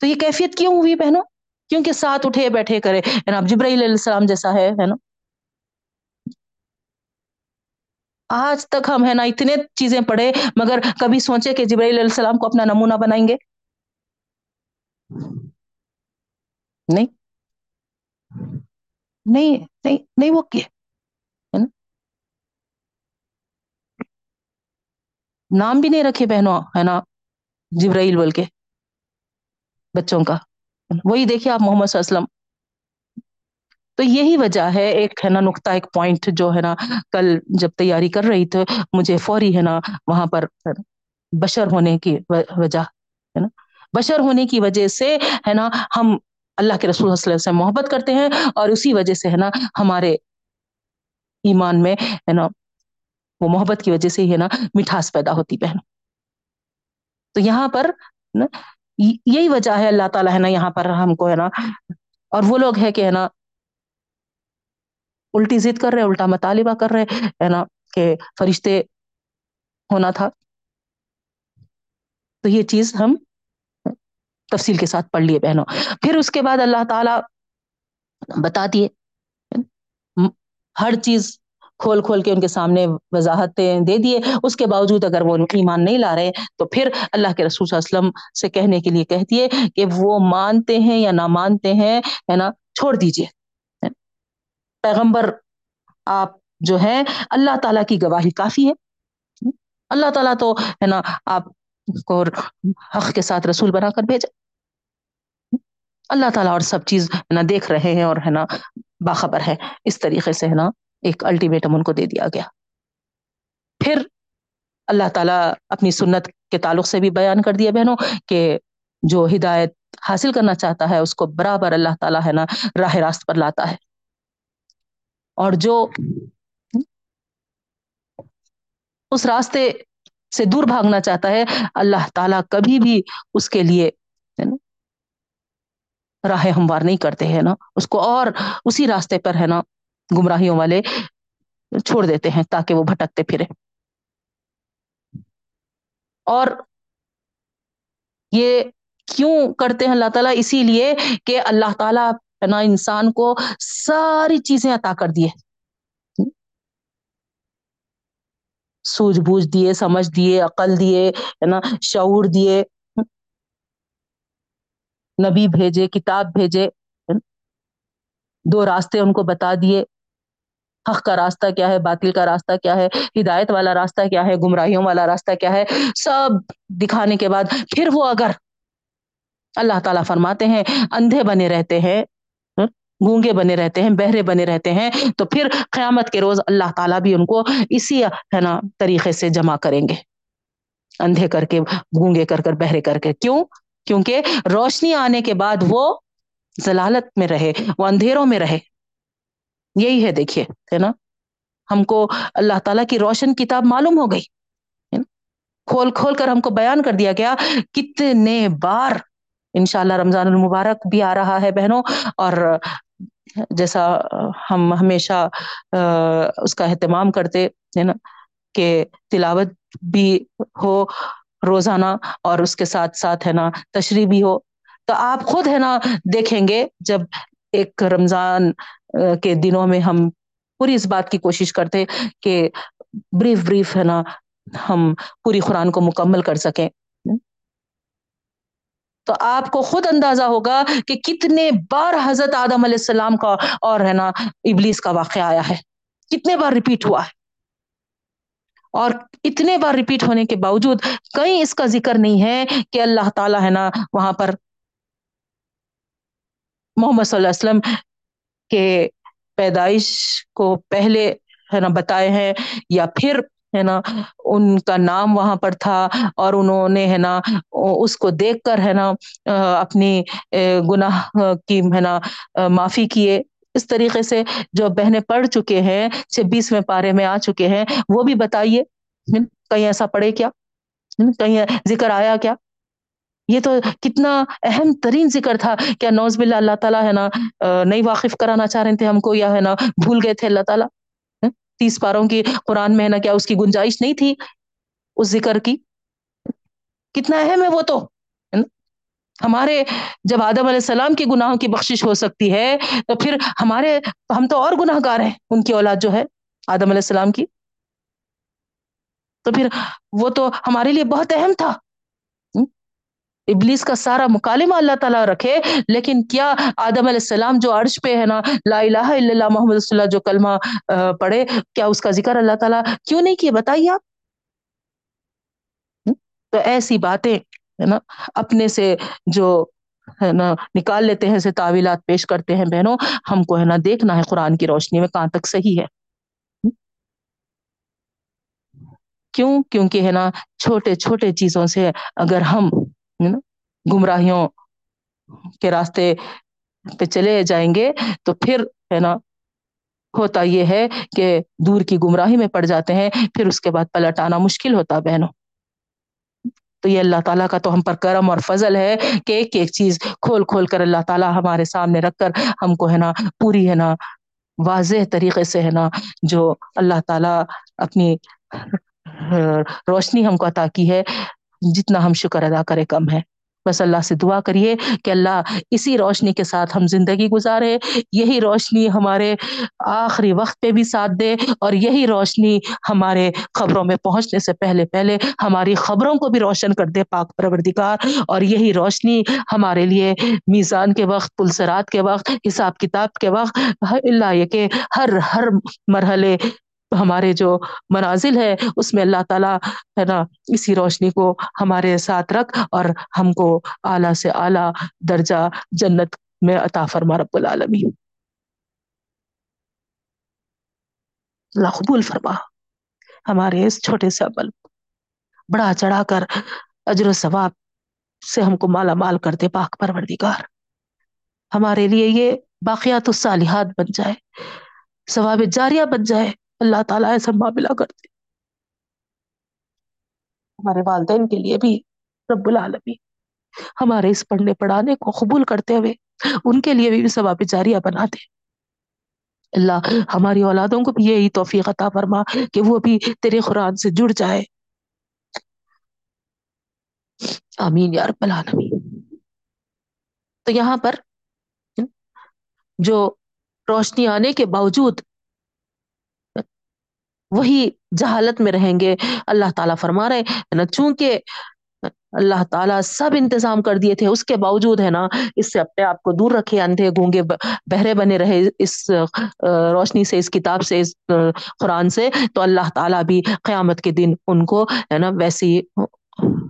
تو یہ کیفیت کیوں ہوئی بہنوں؟ کیونکہ ساتھ اٹھے بیٹھے کرے اب جبرائیل علیہ السلام جیسا ہے نا۔ آج تک ہم ہے نا اتنے چیزیں پڑھے، مگر کبھی سوچے کہ جبرائیل علیہ السلام کو اپنا نمونہ بنائیں گے؟ نہیں۔ نہیں نہیں نہیں وہ کیے ہے نا؟ نام بھی نہیں رکھے بہنوں، ہے نا، جبرائیل بول کے بچوں کا۔ وہی دیکھیے آپ محمد صلی اللہ علیہ وسلم۔ تو یہی وجہ ہے، ایک ہے نا نقطہ، ایک پوائنٹ جو ہے نا کل جب تیاری کر رہی تھی، مجھے فوری ہے نا وہاں پر بشر ہونے کی وجہ ہے نا۔ بشر ہونے کی وجہ سے ہے نا ہم اللہ کے رسول صلی اللہ علیہ وسلم سے محبت کرتے ہیں اور اسی وجہ سے ہے نا ہمارے ایمان میں ہے نا وہ محبت کی وجہ سے ہی ہے نا مٹھاس پیدا ہوتی بہن۔ تو یہاں پر نا یہی وجہ ہے، اللہ تعالیٰ ہے نا یہاں پر ہم کو ہے نا، اور وہ لوگ ہے کہ ہے نا الٹی ضد کر رہے، الٹا مطالبہ کر رہے، ہے نا، کہ فرشتے ہونا تھا۔ تو یہ چیز ہم تفصیل کے ساتھ پڑھ لیے بہنوں۔ پھر اس کے بعد اللہ تعالی بتا دیے۔ ہر چیز کھول کھول کے ان کے سامنے وضاحتیں دے دیے۔ اس کے باوجود اگر وہ ایمان نہیں لا رہے، تو پھر اللہ کے رسول صلی اللہ علیہ وسلم سے کہنے کے لیے کہتی ہے کہ وہ مانتے ہیں یا نہ مانتے ہیں، ہے نا، چھوڑ دیجیے پیغمبر آپ جو ہے اللہ تعالیٰ کی گواہی کافی ہے۔ اللہ تعالیٰ تو ہے نا، آپ کو حق کے ساتھ رسول بنا کر بھیجا۔ اللہ تعالیٰ اور سب چیز ہے نا، دیکھ رہے ہیں اور ہے نا، باخبر ہے۔ اس طریقے سے ہے نا، ایک الٹیمیٹم ان کو دے دیا گیا۔ پھر اللہ تعالیٰ اپنی سنت کے تعلق سے بھی بیان کر دیا بہنوں کہ جو ہدایت حاصل کرنا چاہتا ہے، اس کو برابر اللہ تعالیٰ ہے نا، راہ راست پر لاتا ہے۔ اور جو اس راستے سے دور بھاگنا چاہتا ہے، اللہ تعالیٰ کبھی بھی اس کے لیے راہ ہموار نہیں کرتے ہیں نا۔ اس کو اور اسی راستے پر ہے نا گمراہیوں والے چھوڑ دیتے ہیں تاکہ وہ بھٹکتے پھرے۔ اور یہ کیوں کرتے ہیں اللہ تعالیٰ؟ اسی لیے کہ اللہ تعالیٰ نا، انسان کو ساری چیزیں عطا کر دیے سوجھ بوجھ دیے سمجھ دیے عقل دیے ہے نا، شعور دیے نبی بھیجے، کتاب بھیجے دو راستے ان کو بتا دیے۔ حق کا راستہ کیا ہے، باطل کا راستہ کیا ہے، ہدایت والا راستہ کیا ہے، گمراہیوں والا راستہ کیا ہے، سب دکھانے کے بعد پھر وہ اگر اللہ تعالیٰ فرماتے ہیں، اندھے بنے رہتے ہیں۔ گونگے بنے رہتے ہیں، بہرے بنے رہتے ہیں، تو پھر قیامت کے روز اللہ تعالیٰ بھی ان کو اسی ہے نا طریقے سے جمع کریں گے۔ اندھے کر کے، گونگے کر کر، بہرے کر کے۔ کیوں؟ کیونکہ روشنی آنے کے بعد وہ ضلالت میں رہے، وہ اندھیروں میں رہے۔ یہی ہے دیکھیے، ہے نا؟ ہم کو اللہ تعالیٰ کی روشن کتاب معلوم ہو گئی کھول کھول کر ہم کو بیان کر دیا گیا کتنے بار انشاءاللہ رمضان المبارک بھی آ رہا ہے بہنوں، اور جیسا ہم ہمیشہ اس کا اہتمام کرتے، ہے نا، کہ تلاوت بھی ہو، روزانہ، اور اس کے ساتھ ساتھ، ہے نا، تشریح بھی ہو۔ تو آپ خود، ہے نا، دیکھیں گے جب ایک رمضان کے دنوں میں ہم پوری اس بات کی کوشش کرتے کہ بریف بریف، ہے نا، ہم پوری قرآن کو مکمل کر سکیں۔ تو آپ کو خود اندازہ ہوگا کہ کتنے بار حضرت آدم علیہ السلام کا اور ہے نا، ابلیس کا واقعہ آیا ہے۔ کتنے بار ریپیٹ ہوا ہے۔ اور اتنے بار ریپیٹ ہونے کے باوجود کہیں اس کا ذکر نہیں ہے کہ اللہ تعالیٰ ہے نا وہاں پر محمد صلی اللہ علیہ وسلم کے پیدائش کو پہلے ہے نا بتائے ہیں یا پھر ہے نا، ان کا نام وہاں پر تھا اور انہوں نے ہے نا، اس کو دیکھ کر ہے نا اپنی گناہ کی ہے نا معافی کیے۔ اس طریقے سے جو بہنیں پڑھ چکے ہیں چھبیسویں پارے میں آ چکے ہیں، وہ بھی بتائیے کہیں ایسا پڑھے کیا؟ کہیں ذکر آیا کیا؟ یہ تو کتنا اہم ترین ذکر تھا کیا نوز بلّہ اللہ تعالیٰ ہے نا نہیں واقف کرانا چاہ رہے تھے ہم کو یا ہے نا، بھول گئے تھے اللہ تعالیٰ۔ تیس پاروں کی قرآن میں ہے نا کیا اس کی گنجائش نہیں تھی اس ذکر کی؟ کتنا اہم ہے وہ تو ہمارے جب آدم علیہ السلام کی گناہوں کی بخشش ہو سکتی ہے، تو پھر ہمارے ہم تو اور گناہ گار ہیں، ان کی اولاد جو ہے آدم علیہ السلام کی۔ تو پھر وہ تو ہمارے لیے بہت اہم تھا۔ ابلیس کا سارا مکالمہ اللہ تعالیٰ رکھے، لیکن کیا آدم علیہ السلام جو عرش پہ ہے نا، لا الہ الا اللہ محمد رسول اللہ جو کلمہ پڑھے، کیا اس کا ذکر اللہ تعالیٰ کیوں نہیں کیے؟ بتائیے آپ۔ تو ایسی باتیں، ہے نا، اپنے سے جو، ہے نا، نکال لیتے ہیں، سے تعویلات پیش کرتے ہیں بہنوں، ہم کو، ہے نا، دیکھنا ہے قرآن کی روشنی میں کہاں تک صحیح ہے۔ کیوں؟ کیونکہ، ہے نا، چھوٹے چھوٹے چیزوں سے اگر ہم گمراہیوں کے راستے پہ چلے جائیں گے تو پھر ہے نا، ہوتا یہ ہے کہ دور کی گمراہی میں پڑ جاتے ہیں، پھر اس کے بعد پلٹ آنا مشکل ہوتا بہنوں۔ تو یہ اللہ تعالیٰ کا تو ہم پر کرم اور فضل ہے کہ ایک ایک چیز کھول کھول کر اللہ تعالیٰ ہمارے سامنے رکھ کر ہم کو ہے نا پوری ہے نا واضح طریقے سے ہے نا جو اللہ تعالیٰ اپنی روشنی ہم کو عطا کی ہے۔ جتنا ہم شکر ادا کرے کم ہے۔ بس اللہ سے دعا کریے کہ اللہ اسی روشنی کے ساتھ ہم زندگی گزارے۔ یہی روشنی ہمارے آخری وقت پہ بھی ساتھ دے اور یہی روشنی ہمارے خبروں میں پہنچنے سے پہلے پہلے ہماری خبروں کو بھی روشن کر دے پاک پروردگار۔ اور یہی روشنی ہمارے لیے میزان کے وقت، پلسرات کے وقت، حساب کتاب کے وقت اللہ یہ کہ ہر ہر مرحلے ہمارے جو منازل ہے، اس میں اللہ تعالیٰ ہے نا، اسی روشنی کو ہمارے ساتھ رکھ اور ہم کو اعلیٰ سے اعلیٰ درجہ جنت میں عطا فرما، رب العالمین۔ اللہ قبول فرما۔ ہمارے اس چھوٹے سے عمل بڑا چڑھا کر اجر و ثواب سے ہم کو مالا مال کر دے، پاک پروردگار۔ ہمارے لیے یہ باقیات الصالحات بن جائے، ثواب جاریہ بن جائے۔ اللہ تعالیٰ ایسا معاملہ کر دے ہمارے والدین کے لیے بھی رب العالمین ہمارے اس پڑھنے پڑھانے کو قبول کرتے ہوئے ان کے لیے بھی ثواب جاریہ بنا دے اللہ ہماری اولادوں کو بھی یہی توفیق عطا فرما کہ وہ بھی تیرے قرآن سے جڑ جائے۔ آمین یا رب العالمین۔ تو یہاں پر جو روشنی آنے کے باوجود وہی جہالت میں رہیں گے۔ اللہ تعالیٰ فرما رہے چونکہ اللہ تعالیٰ سب انتظام کر دیے تھے، اس کے باوجود ہے نا، اس سے اپنے آپ کو دور رکھے، اندھے گونگے بہرے بنے رہے۔ اس روشنی سے، اس کتاب سے، اس قرآن سے، تو اللہ تعالیٰ بھی قیامت کے دن ان کو ہے نا ویسی،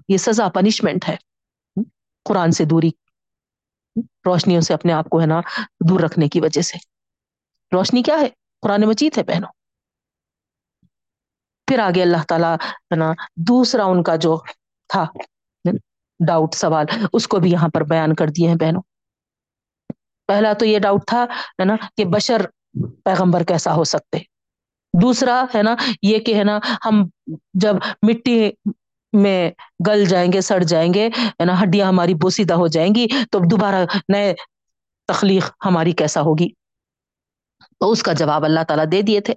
یہ سزا پنشمنٹ ہے۔ قرآن سے دوری، روشنیوں سے اپنے آپ کو ہے نا دور رکھنے کی وجہ سے۔ روشنی کیا ہے؟ قرآن مجید ہے بہنوں۔ پھر آگے اللہ تعالیٰ ہے نا دوسرا ان کا جو تھا ڈاؤٹ سوال، اس کو بھی یہاں پر بیان کر دیے ہیں بہنوں۔ پہلا تو یہ ڈاؤٹ تھا، ہے نا، کہ بشر پیغمبر کیسا ہو سکتے۔ دوسرا، ہے نا، یہ کہ، ہے نا، ہم جب مٹی میں گل جائیں گے، سڑ جائیں گے، ہے نا، ہڈیاں ہماری بوسیدہ ہو جائیں گی، تو دوبارہ نئے تخلیق ہماری کیسا ہوگی؟ تو اس کا جواب اللہ تعالیٰ دے دیے تھے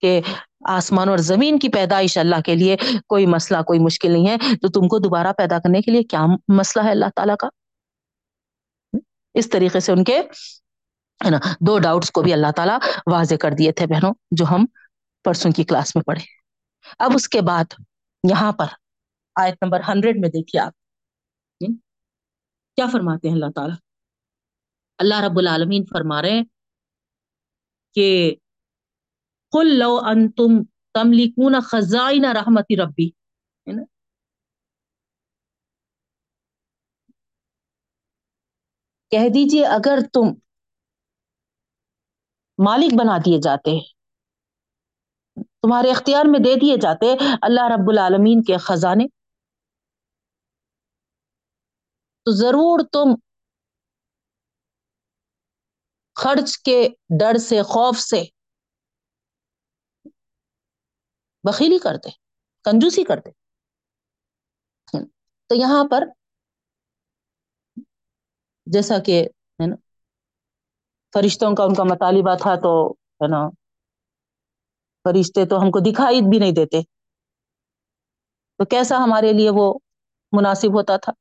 کہ آسمان اور زمین کی پیدائش اللہ کے لیے کوئی مسئلہ، کوئی مشکل نہیں ہے۔ تو تم کو دوبارہ پیدا کرنے کے لیے کیا مسئلہ ہے اللہ تعالیٰ کا؟ اس طریقے سے ان کے، ہے نا، دو ڈاؤٹس کو بھی اللہ تعالیٰ واضح کر دیے تھے بہنوں، جو ہم پرسوں کی کلاس میں پڑھے۔ اب اس کے بعد یہاں پر آیت نمبر ہنڈریڈ میں دیکھیے آپ۔ کیا فرماتے ہیں اللہ تعالیٰ؟ اللہ رب العالمین فرما رہے ہیں کہ قل لو انتم تملکون خزائن رحمت ربی. کہہ دیجیے اگر تم مالک بنا دیے جاتے، تمہارے اختیار میں دے دیے جاتے اللہ رب العالمین کے خزانے، تو ضرور تم خرچ کے ڈر سے، خوف سے بخیلی کرتے، کنجوسی کرتے۔ تو یہاں پر جیسا کہ، ہے نا، فرشتوں کا ان کا مطالبہ تھا تو، ہے نا، فرشتے تو ہم کو دکھائی بھی نہیں دیتے۔ تو کیسا ہمارے لیے وہ مناسب ہوتا تھا؟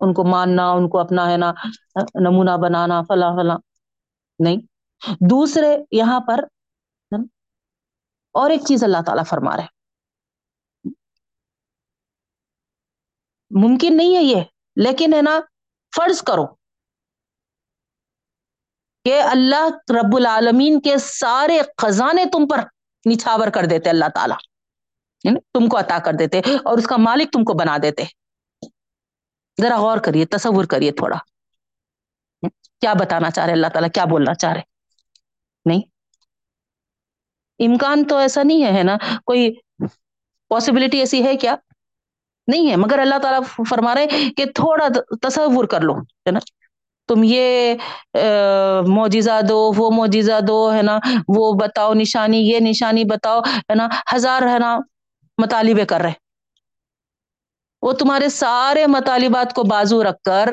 ان کو ماننا، ان کو اپنا، ہے نا، نمونہ بنانا، فلاں فلاں۔ نہیں، دوسرے یہاں پر اور ایک چیز اللہ تعالیٰ فرما رہے ممکن نہیں ہے یہ، لیکن ہے نا، فرض کرو کہ اللہ رب العالمین کے سارے خزانے تم پر نچھاور کر دیتے، اللہ تعالیٰ۔ تم کو عطا کر دیتے اور اس کا مالک تم کو بنا دیتے۔ ذرا غور کریے، تصور کریے تھوڑا۔ کیا بتانا چاہ رہے، اللہ تعالیٰ کیا بولنا چاہ رہے؟ نہیں۔ امکان تو ایسا نہیں ہے نا؟ کوئی پاسبلٹی ایسی ہے کیا؟ نہیں ہے، مگر اللہ تعالیٰ فرما رہے کہ تھوڑا تصور کر لو، ہے نا؟ تم یہ موجزہ دو، وہ موجزہ دو، ہے نا؟ وہ بتاؤ نشانی، یہ نشانی بتاؤ، ہے نا؟ ہزار، ہے نا، مطالبے کر رہے وہ تمہارے سارے مطالبات کو بازو رکھ کر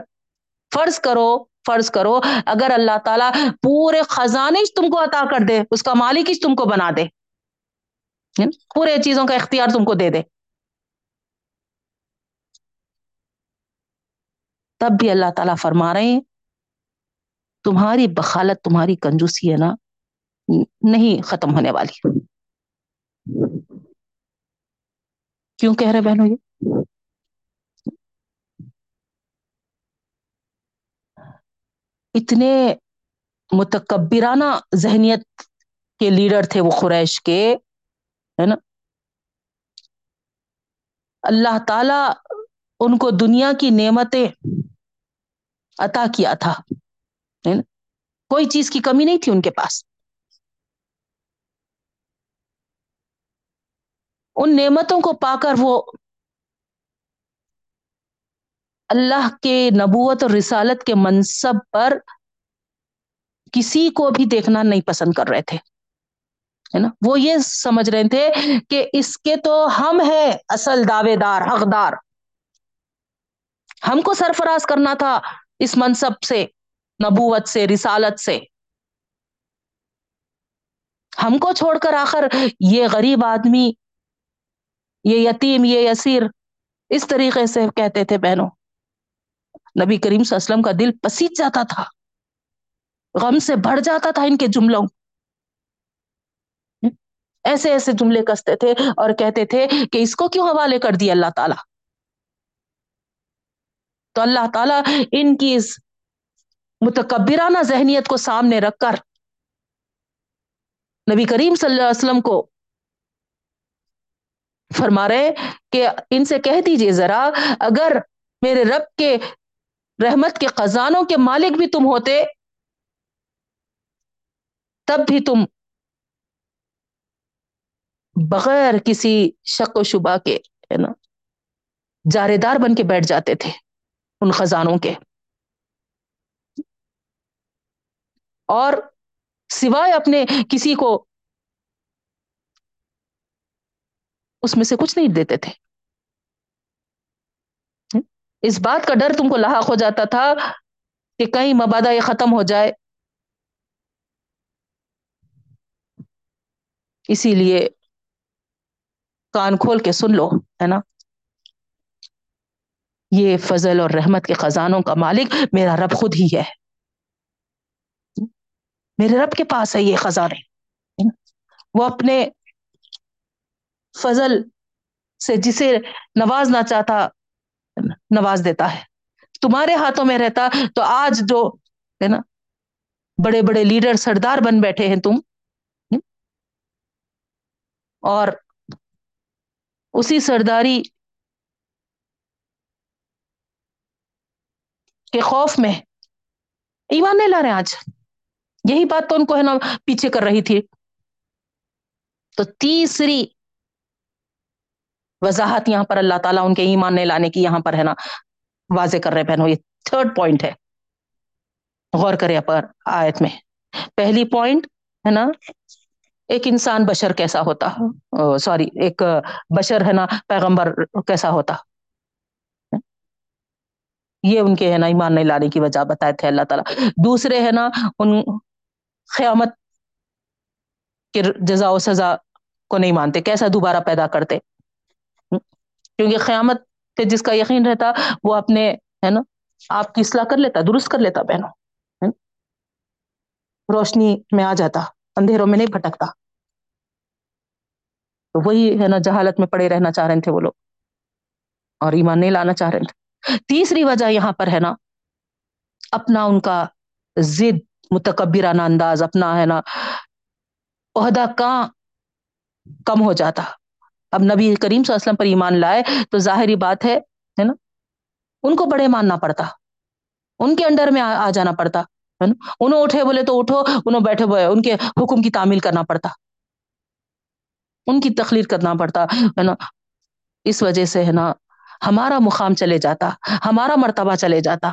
فرض کرو فرض کرو، اگر اللہ تعالیٰ پورے خزانے تم کو عطا کر دے، اس کا مالک تم کو بنا دے یعنی پورے چیزوں کا اختیار تم کو دے دے۔ تب بھی اللہ تعالیٰ فرما رہے ہیں، تمہاری بخالت، تمہاری کنجوسی ہے نا، نہیں ختم ہونے والی۔ کیوں کہہ رہے بہنوں یہ؟ اتنے متکبرانہ ذہنیت کے لیڈر تھے وہ قریش کے، ہے نا؟ اللہ تعالی ان کو دنیا کی نعمتیں عطا کیا تھا کوئی چیز کی کمی نہیں تھی ان کے پاس۔ ان نعمتوں کو پا کر وہ اللہ کے نبوت اور رسالت کے منصب پر کسی کو بھی دیکھنا نہیں پسند کر رہے تھے۔ ہے نا؟ وہ یہ سمجھ رہے تھے کہ اس کے تو ہم ہیں اصل دعوے دار حقدار ہم کو سرفراز کرنا تھا اس منصب سے، نبوت سے، رسالت سے۔ ہم کو چھوڑ کر آخر یہ غریب آدمی، یہ یتیم، یہ یسیر اس طریقے سے کہتے تھے بہنوں۔ نبی کریم صلی اللہ علیہ وسلم کا دل پسیج جاتا تھا۔ غم سے بڑھ جاتا تھا ان کے جملوں۔ ایسے ایسے جملے کستے تھے اور کہتے تھے کہ اس کو کیوں حوالے کر دیا اللہ تعالی؟ تو اللہ تعالیٰ ان کی اس متکبرانہ ذہنیت کو سامنے رکھ کر نبی کریم صلی اللہ علیہ وسلم کو فرما رہے کہ ان سے کہہ دیجیے ذرا، اگر میرے رب کے رحمت کے خزانوں کے مالک بھی تم ہوتے، تب بھی تم بغیر کسی شک و شبہ کے، ہے نا جارے دار بن کے بیٹھ جاتے تھے ان خزانوں کے۔ اور سوائے اپنے کسی کو اس میں سے کچھ نہیں دیتے تھے۔ اس بات کا ڈر تم کو لاحق ہو جاتا تھا کہ کہیں مبادہ یہ ختم ہو جائے۔ اسی لیے کان کھول کے سن لو، ہے نا؟ یہ فضل اور رحمت کے خزانوں کا مالک میرا رب خود ہی ہے۔ میرے رب کے پاس ہے یہ خزانے وہ اپنے فضل سے جسے نوازنا چاہتا نواز دیتا ہے۔ تمہارے ہاتھوں میں رہتا تو آج جو ہے نا، بڑے بڑے لیڈر سردار بن بیٹھے ہیں تم۔ اور اسی سرداری کے خوف میں ایمان نہیں لا رہے آج۔ یہی بات تو ان کو ہے نا، پیچھے کر رہی تھی۔ تو تیسری وضاحت یہاں پر اللہ تعالیٰ ان کے ایمان نہیں لانے کی یہاں پر ہے نا، واضح کر رہے بہنوں، یہ تھرڈ پوائنٹ ہے۔ غور کرے پر آیت میں۔ پہلی پوائنٹ ہے نا، ایک انسان بشر کیسا ہوتا سوری ایک بشر ہے نا، پیغمبر کیسا ہوتا۔ یہ ان کے ہے نا، ایمان نہیں لانے کی وجہ بتائے تھے اللہ تعالیٰ۔ دوسرے ہے نا، ان قیامت کے جزا و سزا کو نہیں مانتے، کیسا دوبارہ پیدا کرتے۔ کیونکہ قیامت پہ جس کا یقین رہتا وہ اپنے ہے نا، آپ کی اصلاح کر لیتا، درست کر لیتا بہنوں روشنی میں آ جاتا، اندھیروں میں نہیں بھٹکتا۔ تو وہی، ہے نا، جہالت میں پڑے رہنا چاہ رہے تھے وہ لوگ، اور ایمان نہیں لانا چاہ رہے تھے۔ تیسری وجہ یہاں پر ہے نا، اپنا ان کا ضد، متکبرانہ انداز، اپنا، ہے نا، عہدہ کہاں کم ہو جاتا۔ اب نبی کریم صلی اللہ علیہ وسلم پر ایمان لائے تو ظاہری بات ہے نا؟ ان کو بڑے ماننا پڑتا۔ ان کے انڈر میں آ جانا پڑتا، ہے نا؟ انہوں اٹھے بولے تو اٹھو، انہوں بیٹھے بولے، ان کے حکم کی تعمیل کرنا پڑتا۔ ان کی تخلیق کرنا پڑتا، ہے نا؟ اس وجہ سے، ہے نا؟ ہمارا مقام چلے جاتا، ہمارا مرتبہ چلے جاتا۔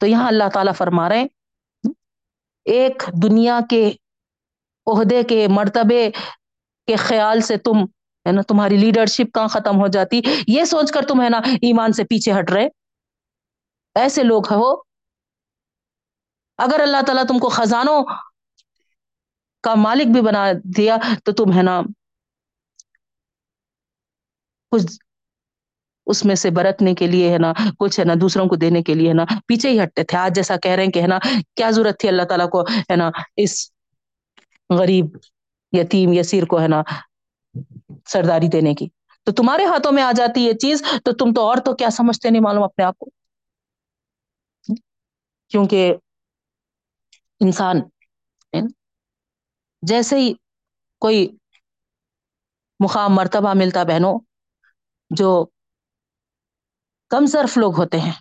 تو یہاں اللہ تعالیٰ فرما رہے ایک دنیا کے عہدے کے مرتبے کے خیال سے تم، ہے نا، تمہاری لیڈرشپ کہاں ختم ہو جاتی؟ یہ سوچ کر تم، ہے نا، ایمان سے پیچھے ہٹ رہے۔ ایسے لوگ ہو، اگر اللہ تعالیٰ تم کو خزانوں کا مالک بھی بنا دیا تو تم، ہے نا، کچھ اس میں سے برتنے کے لیے، ہے نا، کچھ، ہے نا، دوسروں کو دینے کے لیے، ہے نا، پیچھے ہی ہٹتے تھے۔ آج جیسا کہہ رہے ہیں کہ، ہے نا، کیا ضرورت تھی اللہ تعالیٰ کو، ہے نا، اس غریب، یتیم، یسیر کو ہے نا سرداری دینے کی۔ تو تمہارے ہاتھوں میں آ جاتی یہ چیز، تو تم تو اور تو کیا سمجھتے نہیں معلوم اپنے آپ کو؟ کیونکہ انسان، جیسے ہی کوئی مقام، مرتبہ ملتا بہنوں، جو کم صرف لوگ ہوتے ہیں،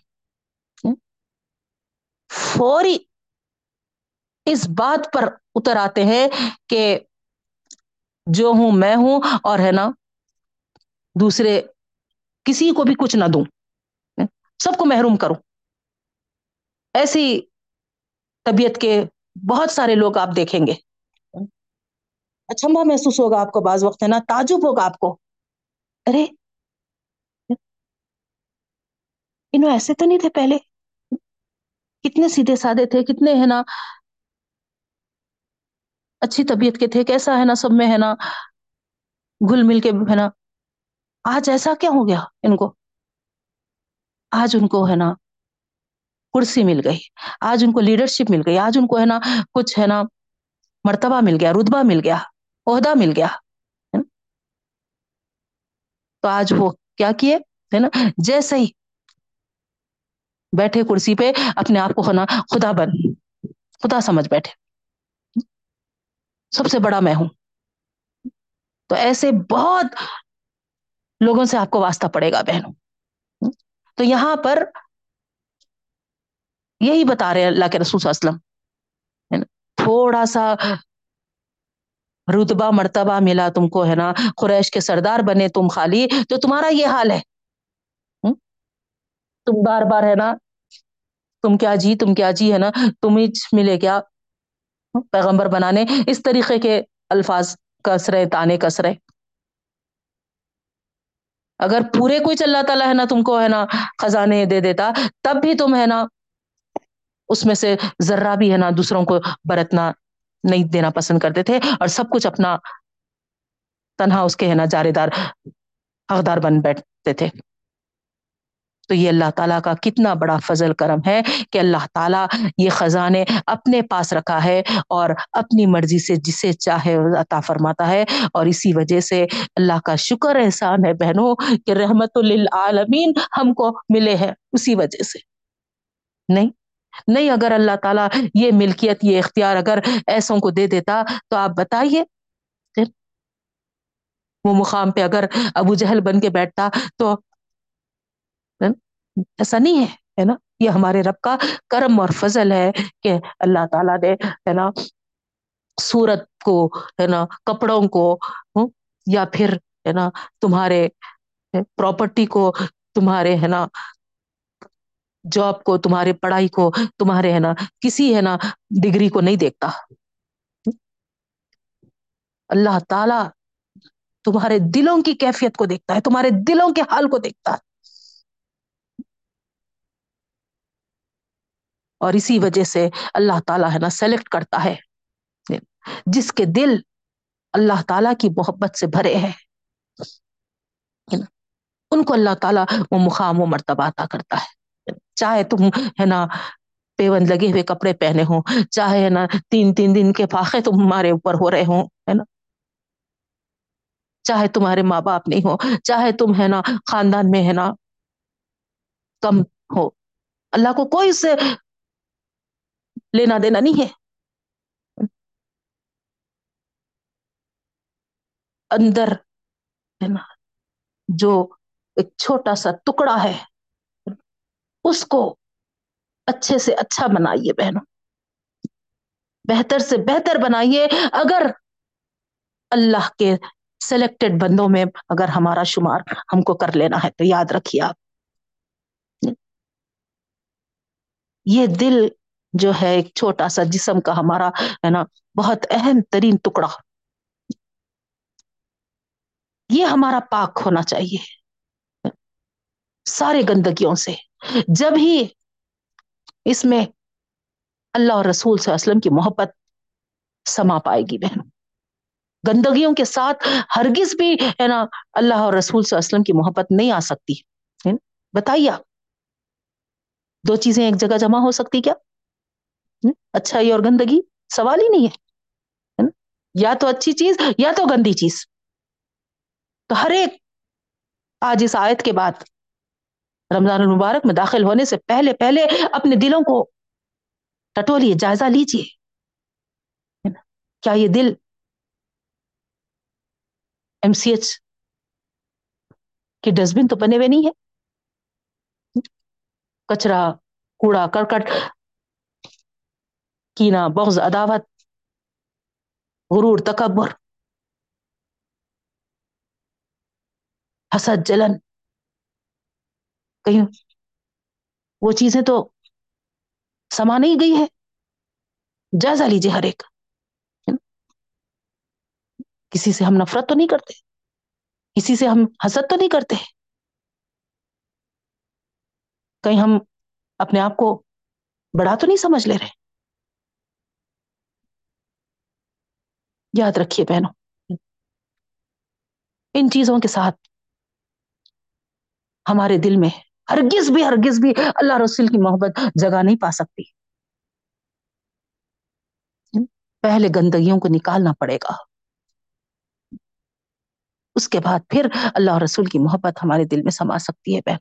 فوری اس بات پر اتر آتے ہیں کہ جو ہوں میں ہوں اور ہے نا، دوسرے کسی کو بھی کچھ نہ دوں، سب کو محروم کروں۔ ایسی طبیعت کے بہت سارے لوگ آپ دیکھیں گے۔ اچھمبا محسوس ہوگا آپ کو بعض وقت، ہے نا، تعجب ہوگا آپ کو۔ ارے، انہوں ایسے تو نہیں تھے پہلے؟ کتنے سیدھے سادے تھے، کتنے، ہے نا اچھی طبیعت کے تھے کیسا ہے نا سب میں ہے نا گل مل کے ہے نا۔ آج ایسا کیا ہو گیا ان کو؟ آج ان کو ہے نا کرسی مل گئی۔ آج ان کو لیڈرشپ مل گئی۔ آج ان کو ہے نا کچھ ہے نا مرتبہ مل گیا، رتبہ مل گیا، عہدہ مل گیا تو آج وہ کیا کیے؟ ہے نا جیسے ہی بیٹھے کرسی پہ اپنے آپ کو ہونا خدا بن، خدا سمجھ بیٹھے۔ سب سے بڑا میں ہوں۔ تو ایسے بہت لوگوں سے آپ کو واسطہ پڑے گا بہنوں۔ تو یہاں پر یہی بتا رہے اللہ کے رسول اسلم تھوڑا سا رتبہ مرتبہ ملا تم کو، ہے نا؟ قریش کے سردار بنے تم خالی تو تمہارا یہ حال ہے۔ تم بار بار، ہے نا؟ تم کیا جی تم کیا جی ہے نا؟ تم ہی ملے کیا؟ پیغمبر بنانے، اس طریقے کے الفاظ کس رہے تانے کس رہے اگر پورے کوئی اللہ تعالیٰ ہے نا، تم کو ہے نا خزانے دے دیتا، تب بھی تم ہے نا اس میں سے ذرہ بھی ہے نا دوسروں کو برتنا نہیں دینا پسند کرتے تھے، اور سب کچھ اپنا تنہا اس کے ہے نا جارے دار حقدار بن بیٹھتے تھے۔ تو یہ اللہ تعالیٰ کا کتنا بڑا فضل کرم ہے کہ اللہ تعالیٰ یہ خزانے اپنے پاس رکھا ہے اور اپنی مرضی سے جسے چاہے عطا فرماتا ہے اور اسی وجہ سے اللہ کا شکر احسان ہے بہنوں کہ رحمت للعالمین ہم کو ملے ہیں اسی وجہ سے۔ نہیں نہیں اگر اللہ تعالیٰ یہ ملکیت، یہ اختیار اگر ایسوں کو دے دیتا تو آپ بتائیے۔ وہ مقام پہ اگر ابو جہل بن کے بیٹھتا تو ایسا نہیں ہے ہے نا؟ یہ ہمارے رب کا کرم اور فضل ہے کہ اللہ تعالیٰ نے، ہے نا سورت کو، ہے نا، کپڑوں کو یا پھر، ہے نا، تمہارے پراپرٹی کو، تمہارے، ہے نا جاب کو، تمہارے پڑھائی کو، تمہارے، ہے نا، کسی، ہے نا ڈگری کو نہیں دیکھتا۔ اللہ تعالی تمہارے دلوں کی کیفیت کو دیکھتا ہے، تمہارے دلوں کے حال کو دیکھتا ہے۔ اور اسی وجہ سے اللہ تعالیٰ ہے نا سلیکٹ کرتا ہے۔ جس کے دل اللہ تعالیٰ کی محبت سے بھرے ہیں۔ ان کو اللہ تعالیٰ وہ مقام و مرتبہ عطا کرتا ہے۔ چاہے تم ہے نا پیون لگے ہوئے کپڑے پہنے ہوں چاہے ہے نا تین تین دن کے فاقے تمہارے اوپر ہو رہے ہوں ہے نا؟ چاہے تمہارے ماں باپ نہیں ہو چاہے تم ہے نا خاندان میں ہے نا کم ہو۔ اللہ کو کوئی سے لینا دینا نہیں ہے اندر ہے نا جو ایک چھوٹا سا ٹکڑا ہے اس کو اچھے سے اچھا بنائیے بہنوں بہتر سے بہتر بنائیے اگر اللہ کے سلیکٹڈ بندوں میں اگر ہمارا شمار ہم کو کر لینا ہے تو یاد رکھیے آپ یہ دل جو ہے ایک چھوٹا سا جسم کا ہمارا، ہے نا، بہت اہم ترین ٹکڑا۔ یہ ہمارا پاک ہونا چاہیے۔ سارے گندگیوں سے۔ جب ہی اس میں اللہ اور رسول صلی اللہ علیہ وسلم کی محبت سما پائے گی بہن۔ گندگیوں کے ساتھ ہرگز بھی، ہے نا، اللہ اور رسول صلی اللہ علیہ وسلم کی محبت نہیں آ سکتی۔ بتائیے آپ، دو چیزیں ایک جگہ جمع ہو سکتی کیا؟ اچھائی اور گندگی؟ سوال ہی نہیں ہے یا تو اچھی چیز یا تو گندی چیز۔ تو ہر ایک، آج اس آیت کے بعد رمضان المبارک میں داخل ہونے سے پہلے پہلے اپنے دلوں کو ٹٹولیے، جائزہ لیجیے کیا یہ دل ایم سی ایچ کے ڈسٹ بن تو بنے ہوئے نہیں ہے؟ کچرا، کوڑا، کرکٹ کینا، بغض، عداوت، غرور، تکبر، حسد، جلن، کہیں وہ چیزیں تو سما نہیں گئی ہے جائزہ لیجیے ہر ایک۔ کسی سے ہم نفرت تو نہیں کرتے، کسی سے ہم حسد تو نہیں کرتے۔ کہیں ہم اپنے آپ کو بڑا تو نہیں سمجھ لے رہے۔ یاد رکھیے بہنوں، ان چیزوں کے ساتھ ہمارے دل میں ہرگز بھی ہرگز بھی اللہ رسول کی محبت جگہ نہیں پا سکتی۔ پہلے گندگیوں کو نکالنا پڑے گا۔ اس کے بعد پھر اللہ رسول کی محبت ہمارے دل میں سما سکتی ہے بہن۔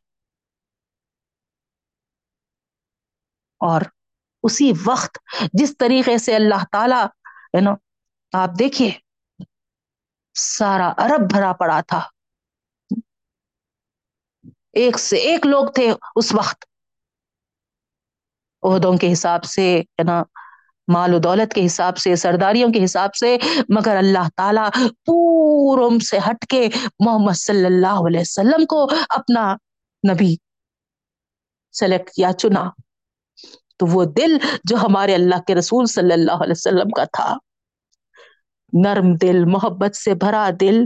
اور اسی وقت جس طریقے سے اللہ تعالی ہے نا آپ دیکھیے، سارا عرب بھرا پڑا تھا۔ ایک سے ایک لوگ تھے اس وقت۔ عہدوں کے حساب سے، ہے نا، مال و دولت کے حساب سے، سرداریوں کے حساب سے، مگر اللہ تعالی پورم سے ہٹ کے محمد صلی اللہ علیہ وسلم کو اپنا نبی سلیکٹ کیا، چنا۔ تو وہ دل جو ہمارے اللہ کے رسول صلی اللہ علیہ وسلم کا تھا۔ نرم دل، محبت سے بھرا دل،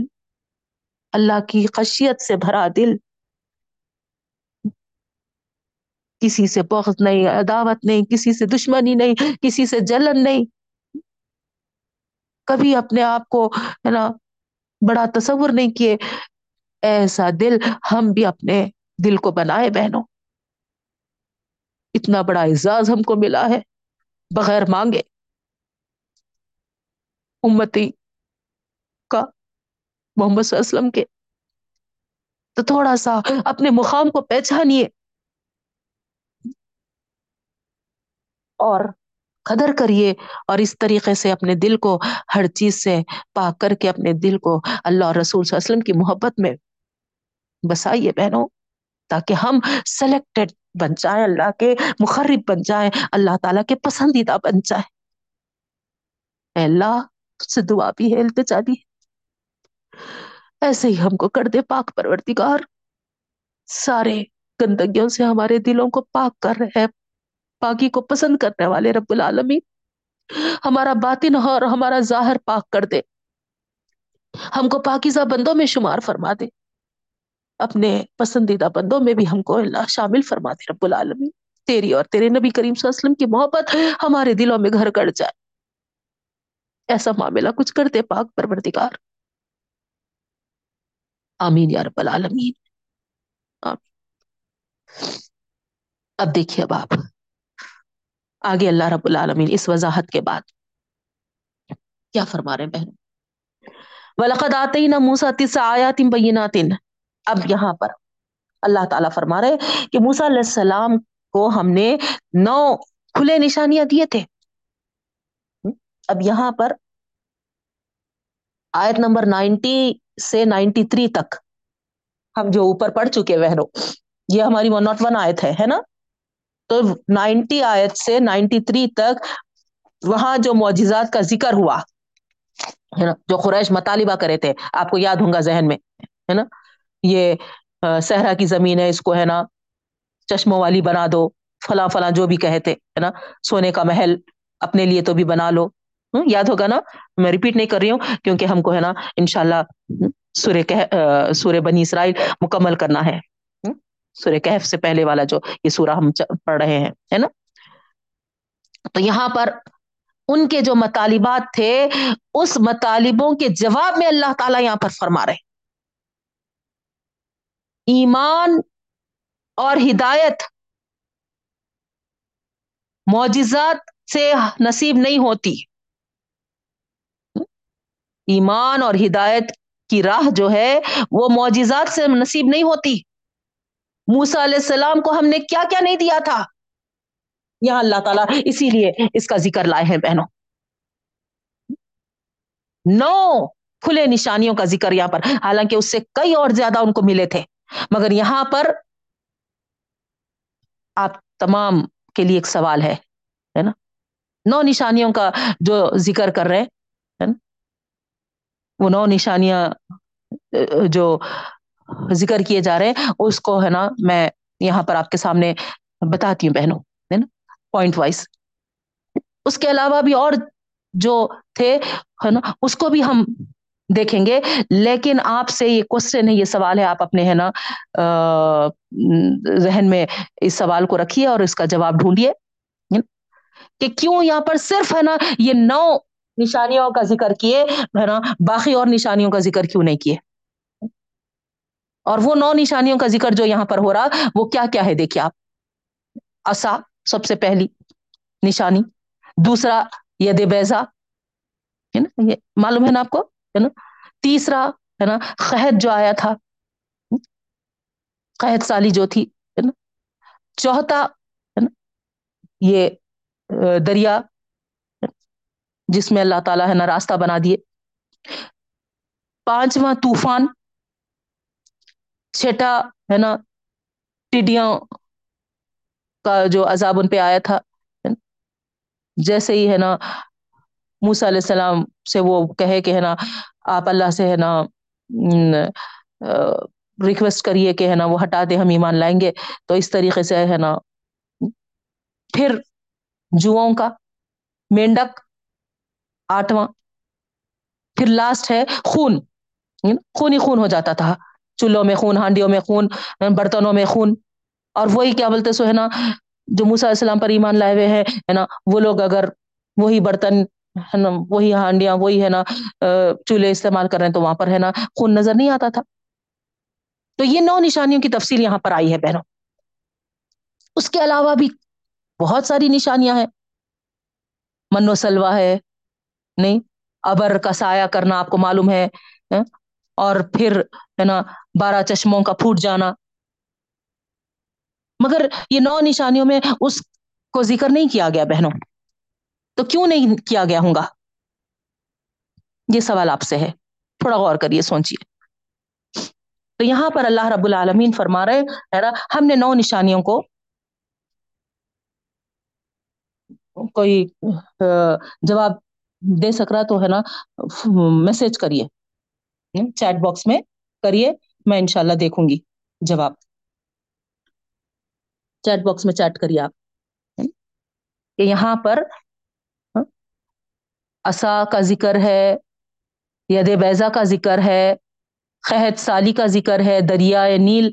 اللہ کی خشیت سے بھرا دل۔ کسی سے بغض نہیں، عداوت نہیں، کسی سے دشمنی نہیں، کسی سے جلن نہیں۔ کبھی اپنے آپ کو، ہے نا، بڑا تصور نہیں کیے۔ ایسا دل ہم بھی اپنے دل کو بنائے بہنوں۔ اتنا بڑا اعزاز ہم کو ملا ہے۔ بغیر مانگے۔ امتی کا محمد صلی اللہ علیہ وسلم کے۔ تو تھوڑا سا اپنے مقام کو پہچانیے۔ اور قدر کریے اور اس طریقے سے اپنے دل کو ہر چیز سے پاک کر کے اپنے دل کو اللہ اور رسول صلی اللہ علیہ وسلم کی محبت میں بسائیے بہنوں، تاکہ ہم سلیکٹڈ بن جائیں، اللہ کے مخرب بن جائیں، اللہ تعالیٰ کے پسندیدہ بن جائیں۔ اے اللہ سے دعا بھی ہے، التجا بھی ہے۔ ایسے ہی ہم کو کر دے پاک پرورتگار سارے گندگیوں سے ہمارے دلوں کو پاک کر رہے پاکی کو پسند کرنے والے رب العالمین۔ ہمارا باطن اور ہمارا ظاہر پاک کر دے۔ ہم کو پاکیزہ بندوں میں شمار فرما دے۔ اپنے پسندیدہ بندوں میں بھی ہم کو اللہ شامل فرما دے رب العالمین۔ تیری اور تیرے نبی کریم صلی اللہ علیہ وسلم کی محبت ہمارے دلوں میں گھر کر جائے۔ ایسا معاملہ کچھ کرتے پاک پروردگار۔ آمین یا رب العالمین۔ آمین۔ اب دیکھیے اب آپ۔ آگے اللہ رب العالمین اس وضاحت کے بعد۔ کیا فرما رہے ہیں بہن وَلَقَدْ آتَيْنَا مُوسَى تِسْعَ آيَاتٍ بَيِّنَاتٍ۔ اب یہاں پر اللہ تعالیٰ فرما رہے کہ موسیٰ علیہ السلام کو ہم نے نو کھلے نشانیاں دیے تھے۔ اب یہاں پر آیت نمبر نائنٹی سے نائنٹی تھری تک ہم جو اوپر پڑھ چکے بہنوں، یہ ہماری ون ناٹ ون آیت ہے ہے نا؟ تو نائنٹی آیت سے نائنٹی تھری تک وہاں جو معجزات کا ذکر ہوا، ہے نا؟ جو قریش مطالبہ کرے تھے، آپ کو یاد ہوں گا ذہن میں، ہے نا؟ یہ صحرا کی زمین ہے، اس کو، ہے نا؟ چشموں والی بنا دو، فلاں فلاں جو بھی کہے تھے، ہے نا؟ سونے کا محل اپنے لیے تو بھی بنا لو یاد ہوگا نا؟ میں ریپیٹ نہیں کر رہی ہوں، کیونکہ ہم کو ہے نا، انشاءاللہ، سورہ کہ سورہ بنی اسرائیل مکمل کرنا ہے۔ سورہ کہف سے پہلے والا جو یہ سورہ ہم پڑھ رہے ہیں، ہے نا؟ تو یہاں پر ان کے جو مطالبات تھے، اس مطالبوں کے جواب میں اللہ تعالیٰ یہاں پر فرما رہے ایمان اور ہدایت معجزات سے نصیب نہیں ہوتی۔ ایمان اور ہدایت کی راہ جو ہے وہ معجزات سے نصیب نہیں ہوتی۔ موسا علیہ السلام کو ہم نے کیا کیا نہیں دیا تھا؟ یہاں اللہ تعالیٰ اسی لیے اس کا ذکر لائے ہیں بہنوں۔ نو کھلے نشانیوں کا ذکر یہاں پر۔ حالانکہ اس سے کئی اور زیادہ ان کو ملے تھے۔ مگر یہاں پر آپ تمام کے لیے ایک سوال ہے نا؟ نو نشانیوں کا جو ذکر کر رہے ہیں۔ وہ نو نشانیاں جو ذکر کیے جا رہے ہیں، اس کو، ہے نا، میں یہاں پر آپ کے سامنے بتاتی ہوں بہنوں، ہے نا پوائنٹ وائز اس کے علاوہ بھی اور جو تھے، ہے نا، اس کو بھی ہم دیکھیں گے۔ لیکن آپ سے یہ کوشچن ہے، یہ سوال ہے، آپ اپنے، ہے نا ذہن میں اس سوال کو رکھیے اور اس کا جواب ڈھونڈیے کہ کیوں یہاں پر صرف، ہے نا، یہ نو نشانیوں کا ذکر کیے، ہے نا؟ باقی اور نشانیوں کا ذکر کیوں نہیں کیے؟ اور وہ نو نشانیوں کا ذکر جو یہاں پر ہو رہا، وہ کیا کیا ہے؟ دیکھیے آپ۔ اصا، سب سے پہلی نشانی، دوسرا ید بیزا ہے نا؟ یہ معلوم ہے نا آپ کو؟ ہے نا؟ تیسرا، ہے نا؟ قحط جو آیا تھا، قحط سالی جو تھی، ہے نا؟ چوتھا، ہے نا؟ یہ دریا جس میں اللہ تعالیٰ ہے نا راستہ بنا دیے۔ پانچواں طوفان، چھٹا ہے نا ٹڈیاں کا جو عذاب ان پہ آیا تھا۔ جیسے ہی ہے نا موسا علیہ السلام سے وہ کہے کہ ہے نا آپ اللہ سے ہے نا ریکویسٹ کریے کہ ہے نا وہ ہٹا دے، ہم ایمان لائیں گے۔ تو اس طریقے سے ہے نا پھر جوؤں کا، مینڈک آٹھواں۔ پھر لاسٹ ہے خون۔ یعنی خون ہی خون ہو جاتا تھا۔ چولہوں میں خون، ہانڈیوں میں خون، برتنوں میں خون۔ اور وہی کیا بولتے سو ہے نا، جو موسا علیہ السلام پر ایمان لائے ہوئے ہیں، ہے نا، وہ لوگ اگر وہی برتن، ہے نا، وہی ہانڈیاں، وہی ہے نا چولہے استعمال کر رہے ہیں تو وہاں پر ہے نا خون نظر نہیں آتا تھا۔ تو یہ نو نشانیوں کی تفصیل یہاں پر آئی ہے بہنوں۔ اس کے علاوہ بھی بہت ساری نشانیاں ہیں۔ منو سلوا ہے نہیں، ابر کا سایہ کرنا آپ کو معلوم ہے اور پھر، ہے نا، بارہ چشموں کا پھوٹ جانا۔ مگر یہ نو نشانیوں میں اس کو ذکر نہیں کیا گیا بہنوں۔ تو کیوں نہیں کیا گیا ہوں گا؟ یہ سوال آپ سے ہے۔ تھوڑا غور کریے، سوچیے۔ تو یہاں پر اللہ رب العالمین فرما رہے ہم نے نو نشانیوں کو کوئی جواب دے سک رہا تو ہے نا میسج کریے۔ چیٹ باکس میں کریے، میں انشاءاللہ دیکھوں گی جواب۔ چیٹ باکس میں چیٹ کریے آپ۔ کہ یہاں پر اصا کا ذکر ہے، ید بیزا کا ذکر ہے، قحط سالی کا ذکر ہے دریا نیل،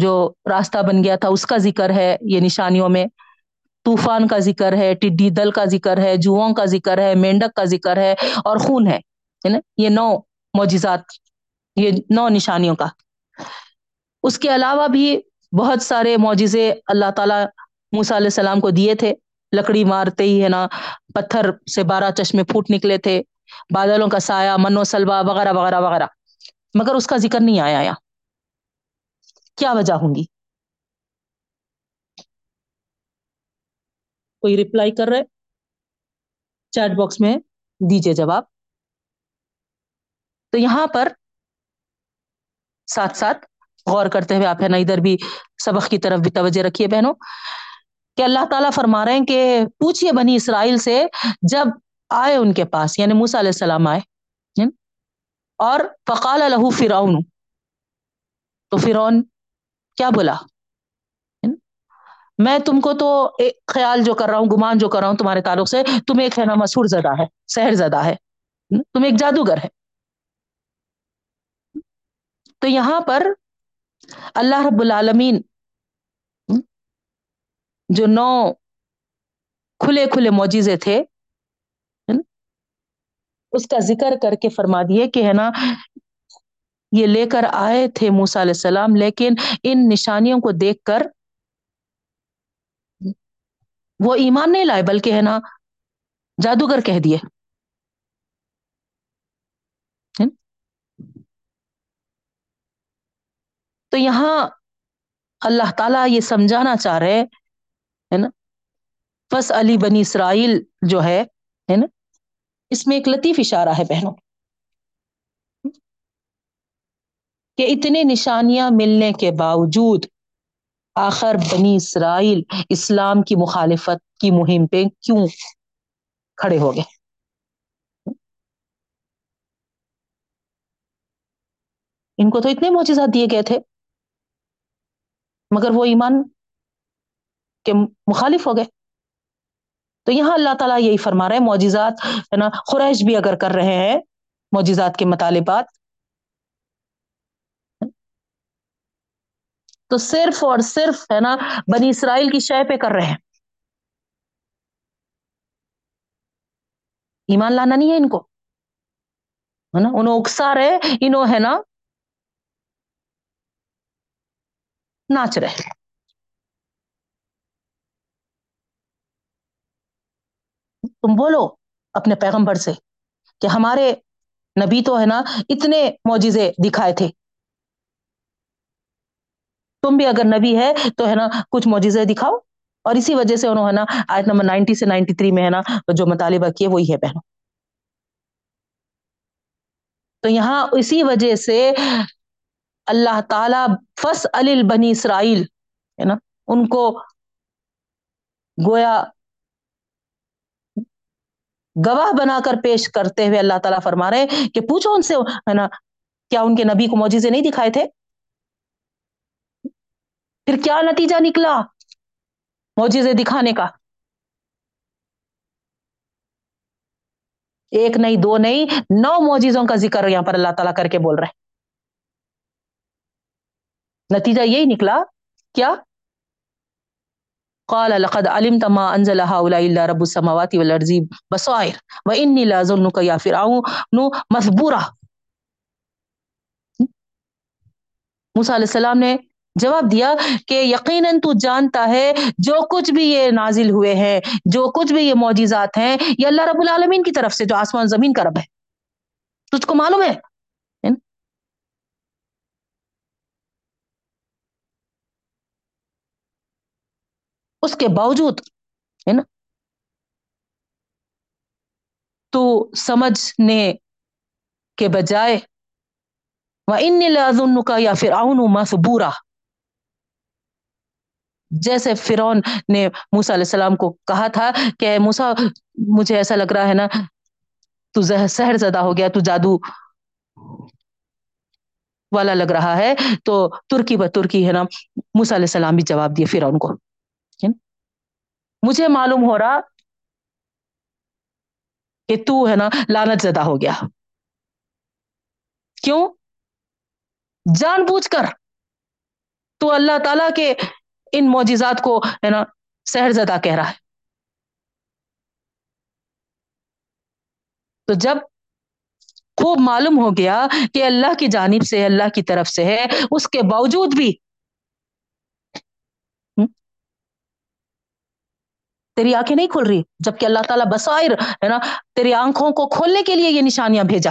جو راستہ بن گیا تھا، اس کا ذکر ہے، یہ نشانیوں میں۔ طوفان کا ذکر ہے، ٹڈی دل کا ذکر ہے، جوؤں کا ذکر ہے، مینڈک کا ذکر ہے اور خون ہے نا؟ یہ نو معجزات، یہ نو نشانیوں کا۔ اس کے علاوہ بھی بہت سارے معجزے اللہ تعالیٰ موسا علیہ السلام کو دیے تھے۔ لکڑی مارتے ہی، ہے نا؟ پتھر سے بارہ چشمے پھوٹ نکلے تھے، بادلوں کا سایہ، منو سلوا وغیرہ وغیرہ وغیرہ۔ مگر اس کا ذکر نہیں آیا۔ یا کیا وجہ ہوں گی؟ کوئی ریپلائی کر رہے چیٹ باکس میں دیجیے جواب۔ تو یہاں پر ساتھ ساتھ غور کرتے ہوئے آپ ہے نا ادھر بھی سبق کی طرف بھی توجہ رکھیے بہنوں، کہ اللہ تعالیٰ فرما رہے ہیں کہ پوچھئے بنی اسرائیل سے جب آئے ان کے پاس یعنی موسیٰ علیہ السلام آئے اور فقال لہو فرعون، تو فرعون کیا بولا؟ میں تم کو تو ایک خیال جو کر رہا ہوں، گمان جو کر رہا ہوں تمہارے تعلق سے، تم ایک ہے نا مسہور زدہ ہے، سحر زدہ ہے۔ تم ایک جادوگر ہے۔ تو یہاں پر اللہ رب العالمین جو نو کھلے کھلے معجزے تھے، اس کا ذکر کر کے فرما دیے کہ ہے نا، یہ لے کر آئے تھے موسا علیہ السلام، لیکن ان نشانیوں کو دیکھ کر وہ ایمان نہیں لائے، بلکہ ہے نا جادوگر کہہ دیے۔ تو یہاں اللہ تعالیٰ یہ سمجھانا چاہ رہے ہے نا؟ بس علی بنی اسرائیل جو ہے نا؟ اس میں ایک لطیف اشارہ ہے بہنوں۔ کہ اتنے نشانیاں ملنے کے باوجود آخر بنی اسرائیل اسلام کی مخالفت کی مہم پہ کیوں کھڑے ہو گئے؟ ان کو تو اتنے معجزات دیے گئے تھے، مگر وہ ایمان کے مخالف ہو گئے۔ تو یہاں اللہ تعالیٰ یہی فرما رہے ہیں معجزات، ہے نا خریش بھی اگر کر رہے ہیں معجزات کے مطالبات تو صرف اور صرف ہے نا بنی اسرائیل کی شے پہ کر رہے ہیں۔ ایمان لانا نہیں ہے ان کو۔ ہے نا؟ انہوں اکسا رہے، انہوں ہے نا ناچ رہے۔ تم بولو اپنے پیغمبر سے کہ ہمارے نبی تو ہے نا اتنے معجزے دکھائے تھے۔ تم بھی اگر نبی ہے تو ہے نا کچھ معجزے دکھاؤ۔ اور اسی وجہ سے انہوں ہے نا آیت نمبر نائنٹی سے نائنٹی تھری میں ہے نا جو مطالبہ کیے وہی ہے بہنوں۔ تو یہاں اسی وجہ سے اللہ تعالی فس بنی اسرائیل ہے نا ان کو گویا گواہ بنا کر پیش کرتے ہوئے اللہ تعالیٰ فرما رہے کہ پوچھو ان سے ہے نا کیا ان کے نبی کو موجزے نہیں دکھائے تھے؟ پھر کیا نتیجہ نکلا؟ موجزے دکھانے کا۔ ایک نہیں، دو نہیں، نو موجزوں کا ذکر یہاں پر اللہ تعالیٰ کر کے بول رہے نتیجہ یہی نکلا، کیا؟ قال لقد علمت ما انزل هؤلاء الا رب السماوات والارض بصائر واني لاظنك يا فرعون مثبورا موسیٰ علیہ السلام نے جواب دیا کہ یقیناً تو جانتا ہے جو کچھ بھی یہ نازل ہوئے ہیں، جو کچھ بھی یہ معجزات ہیں، یہ اللہ رب العالمین کی طرف سے جو آسمان زمین کا رب ہے۔ تجھ کو معلوم ہے؟ یعنی اس کے باوجود ہے نا تو سمجھنے کے بجائے وہ ان لازن کا یا پھر آؤن مسبورا جیسے فرون نے موسا علیہ السلام کو کہا تھا کہ موسا مجھے ایسا لگ رہا ہے نا، تو سحر زدہ ہو گیا، تو جادو والا لگ رہا ہے، تو ترکی ب ترکی ہے نا موسا علیہ السلام بھی جواب دیے فرعون کو مجھے معلوم ہو رہا کہ تو ہے نا لانت زدہ ہو گیا۔ کیوں؟ جان بوجھ کر۔ تو اللہ تعالی کے ان معجزات کو، ہے نا سحر زدہ کہہ رہا ہے۔ تو جب خوب معلوم ہو گیا کہ اللہ کی جانب سے، اللہ کی طرف سے ہے، اس کے باوجود بھی تیری آنکھیں نہیں کھل رہی، جبکہ اللہ تعالیٰ بسائر ہے نا، تیری آنکھوں کو کھولنے کے لیے یہ نشانیاں بھیجا۔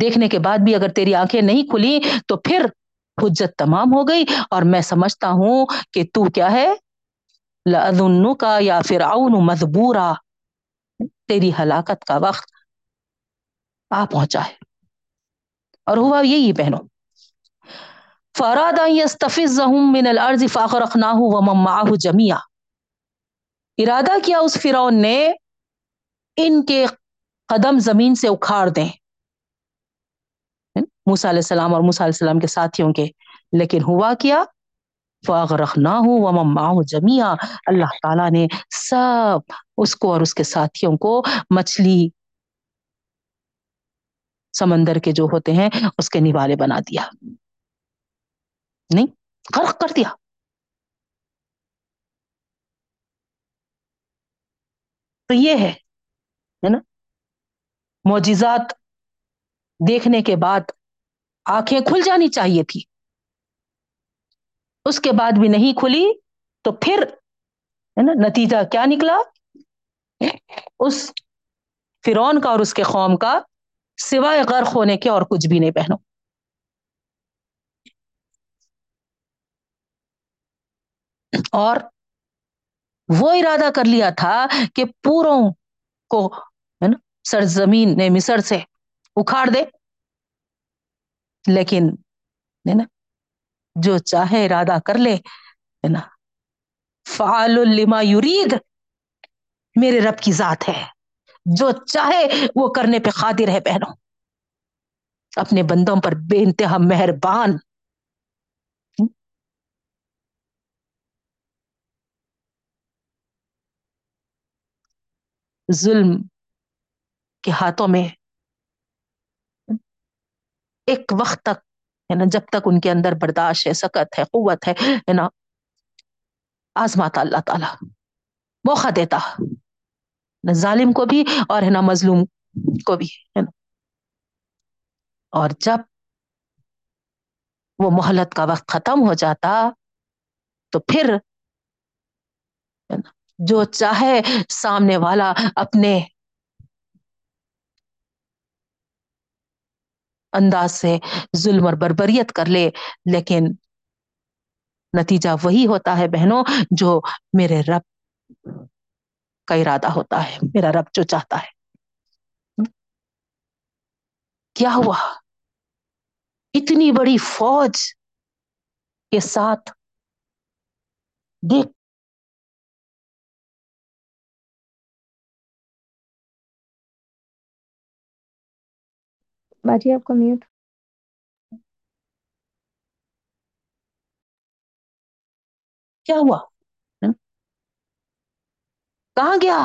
دیکھنے کے بعد بھی اگر تیری آنکھیں نہیں کھلی تو پھر حجت تمام ہو گئی اور میں سمجھتا ہوں کہ تو کیا ہے؟ لَأَذُنُّكَ کا یا پھر مذبورا تیری ہلاکت کا وقت آ پہنچا ہے۔ اور ہوا یہی بہنوں۔ فراد من الارض فاغرقناه ومن معه جميعا۔ ارادہ کیا اس فرعون نے ان کے قدم زمین سے اکھاڑ دیں۔ موسیٰ علیہ السلام اور موسیٰ علیہ السلام کے ساتھیوں کے۔ لیکن ہوا کیا؟ فاغرقناه ومن معه جميعا۔ اللہ تعالیٰ نے سب اس کو اور اس کے ساتھیوں کو مچھلی سمندر کے جو ہوتے ہیں، اس کے نوالے بنا دیا۔ نہیں، غرق کر دیا۔ تو یہ ہے نا؟ معجزات دیکھنے کے بعد آنکھیں کھل جانی چاہیے تھی۔ اس کے بعد بھی نہیں کھلی تو پھر ہے نا نتیجہ کیا نکلا؟ اس فرون کا اور اس کے قوم کا سوائے غرق ہونے کے اور کچھ بھی نہیں پہنو۔ اور وہ ارادہ کر لیا تھا کہ پوروں کو ہے نا سرزمین نے مصر سے اکھاڑ دے۔ لیکن، ہے نا، جو چاہے ارادہ کر لے، ہے نا، فعال لما یرید، میرے رب کی ذات ہے۔ جو چاہے وہ کرنے پہ قادر ہے، بہنوں۔ اپنے بندوں پر بے انتہا مہربان۔ ظلم کے ہاتھوں میں ایک وقت تک، ہے نا، جب تک ان کے اندر برداشت ہے، سکت ہے، قوت ہے نا، آزماتا اللہ تعالی، موقع دیتا نہ ظالم کو بھی اور، ہے نا، مظلوم کو بھی، ہے نا۔ اور جب وہ محلت کا وقت ختم ہو جاتا، تو پھر جو چاہے، سامنے والا اپنے انداز سے ظلم اور بربریت کر لے۔ لیکن نتیجہ وہی ہوتا ہے بہنوں جو میرے رب کا ارادہ ہوتا ہے، میرا رب جو چاہتا ہے۔ کیا ہوا؟ اتنی بڑی فوج کے ساتھ دیکھ باجی آپ کو میوٹ کیا ہوا کہاں گیا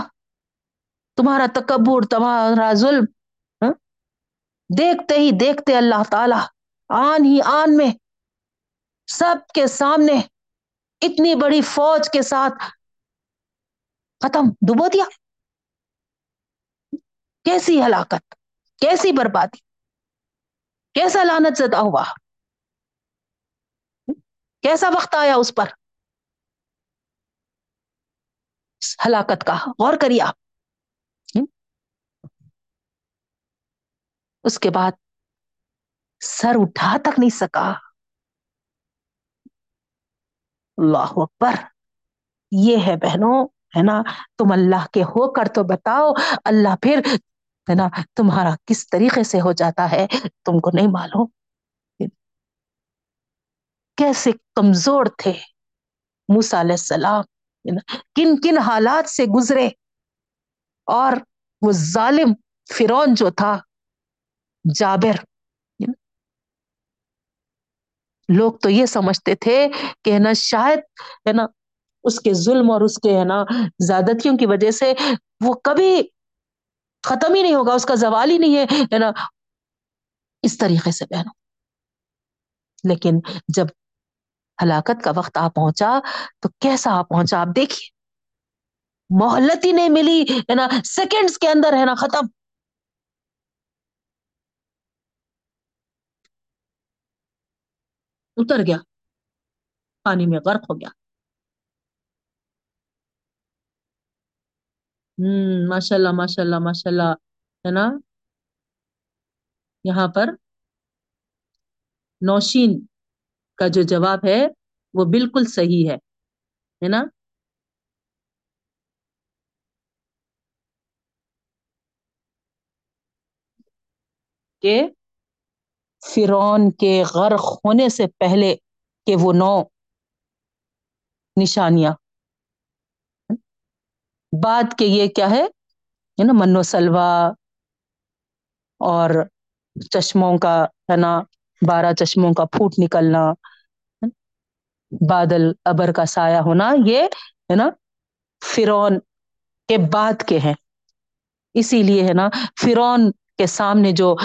تمہارا تکبر تمہارا ظلم دیکھتے ہی دیکھتے اللہ تعالی آن ہی آن میں سب کے سامنے اتنی بڑی فوج کے ساتھ ختم ڈبو دیا کیسی ہلاکت کیسی بربادی کیسا لانت زدہ ہوا؟ کیسا وقت آیا اس پر؟ ہلاکت کا، غور کریے آپ۔ اس کے بعد سر اٹھا تک نہیں سکا۔ اللہ اکبر۔ یہ ہے بہنوں، ہے نا؟ تم اللہ کے ہو کر تو بتاؤ۔ اللہ پھر ہے نا؟ تمہارا کس طریقے سے ہو جاتا ہے؟ تم کو نہیں معلوم۔ کیسے کمزور تھے موسا علیہ السلام کن کن حالات سے گزرے؟ اور وہ ظالم فرون جو تھا، جابر لوگ تو یہ سمجھتے تھے کہ نا، شاید، ہے نا، اس کے ظلم اور اس کے، ہے نا، زیادتیوں کی وجہ سے وہ کبھی ختم ہی نہیں ہوگا، اس کا زوال ہی نہیں ہے نا؟ اس طریقے سے بہنوں لیکن جب ہلاکت کا وقت آ پہنچا، تو کیسا آ پہنچا؟ آپ دیکھیے۔ محلت ہی نہیں ملی، ہے نا؟ سیکنڈز کے اندر، ہے نا؟ ختم۔ اتر گیا۔ پانی میں غرق ہو گیا۔ ہوں ماشاء اللہ ماشاء اللہ ماشاء اللہ ہے نا؟ یہاں پر نوشین کا جو جواب ہے، وہ بالکل صحیح ہے ہے نا؟ کہ فرون کے غرق ہونے سے پہلے کہ وہ نو نشانیاں۔ بعد کے یہ کیا ہے؟ نا من و سلوا اور چشموں کا، ہے نا، بارہ چشموں کا پھوٹ نکلنا، بادل، ابر کا سایہ ہونا، یہ، ہے نا فرون کے بعد کے ہیں۔ اسی لیے، ہے نا فرون کے سامنے جو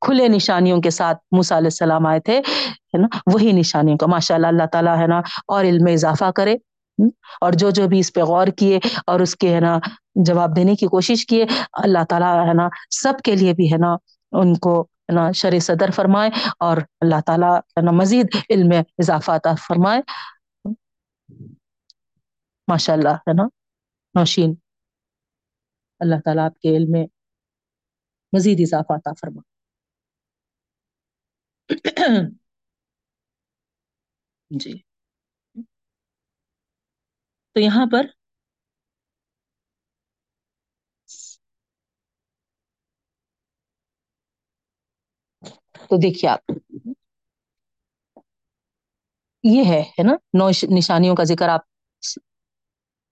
کھلے نشانیوں کے ساتھ موسیٰ علیہ السلام آئے تھے، ہے نا، وہی نشانیوں کا ماشاء اللہ اللہ تعالیٰ، ہے نا، اور علم اضافہ کرے۔ اور جو جو بھی اس پہ غور کیے اور اس کے ہے نا جواب دینے کی کوشش کیے، اللہ تعالیٰ ہے نا سب کے لیے بھی ہے نا ان کو ہے نا شر صدر فرمائے اور اللہ تعالیٰ ہے نا مزید علم اضافہ عطا فرمائے۔ ماشاء اللہ ہے نا نوشین، اللہ تعالیٰ آپ کے علم مزید اضافہ عطا فرمائے۔ جی۔ تو یہاں پر تو دیکھیے آپ، یہ ہے ہے نا؟ نو نشانیوں کا ذکر آپ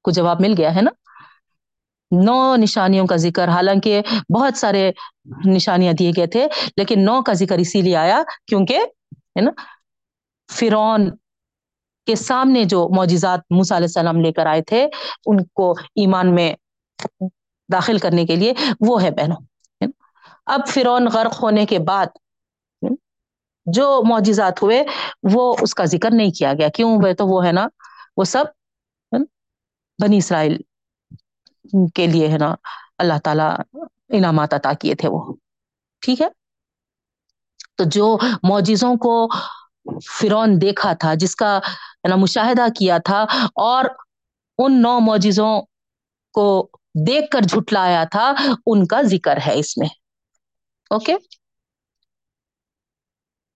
کو جواب مل گیا، ہے نا؟ نو نشانیوں کا ذکر، حالانکہ بہت سارے نشانیاں دیے گئے تھے، لیکن نو کا ذکر اسی لیے آیا کیونکہ، ہے نا؟ فرون کے سامنے جو معجزات موسیٰ علیہ السلام لے کر آئے تھے، ان کو ایمان میں داخل کرنے کے لیے وہ ہے بہنوں اب فرعون غرق ہونے کے بعد جو معجزات ہوئے، وہ اس کا ذکر نہیں کیا گیا۔ کیوں؟ وہ تو وہ ہے نا، وہ سب بنی اسرائیل کے لیے ہے نا، اللہ تعالیٰ انعامات عطا کیے تھے وہ۔ ٹھیک ہے؟ تو جو معجزوں کو فرعون دیکھا تھا، جس کا یعنی مشاہدہ کیا تھا اور ان نو معجزوں کو دیکھ کر جھٹلایا تھا، ان کا ذکر ہے اس میں۔ اوکے؟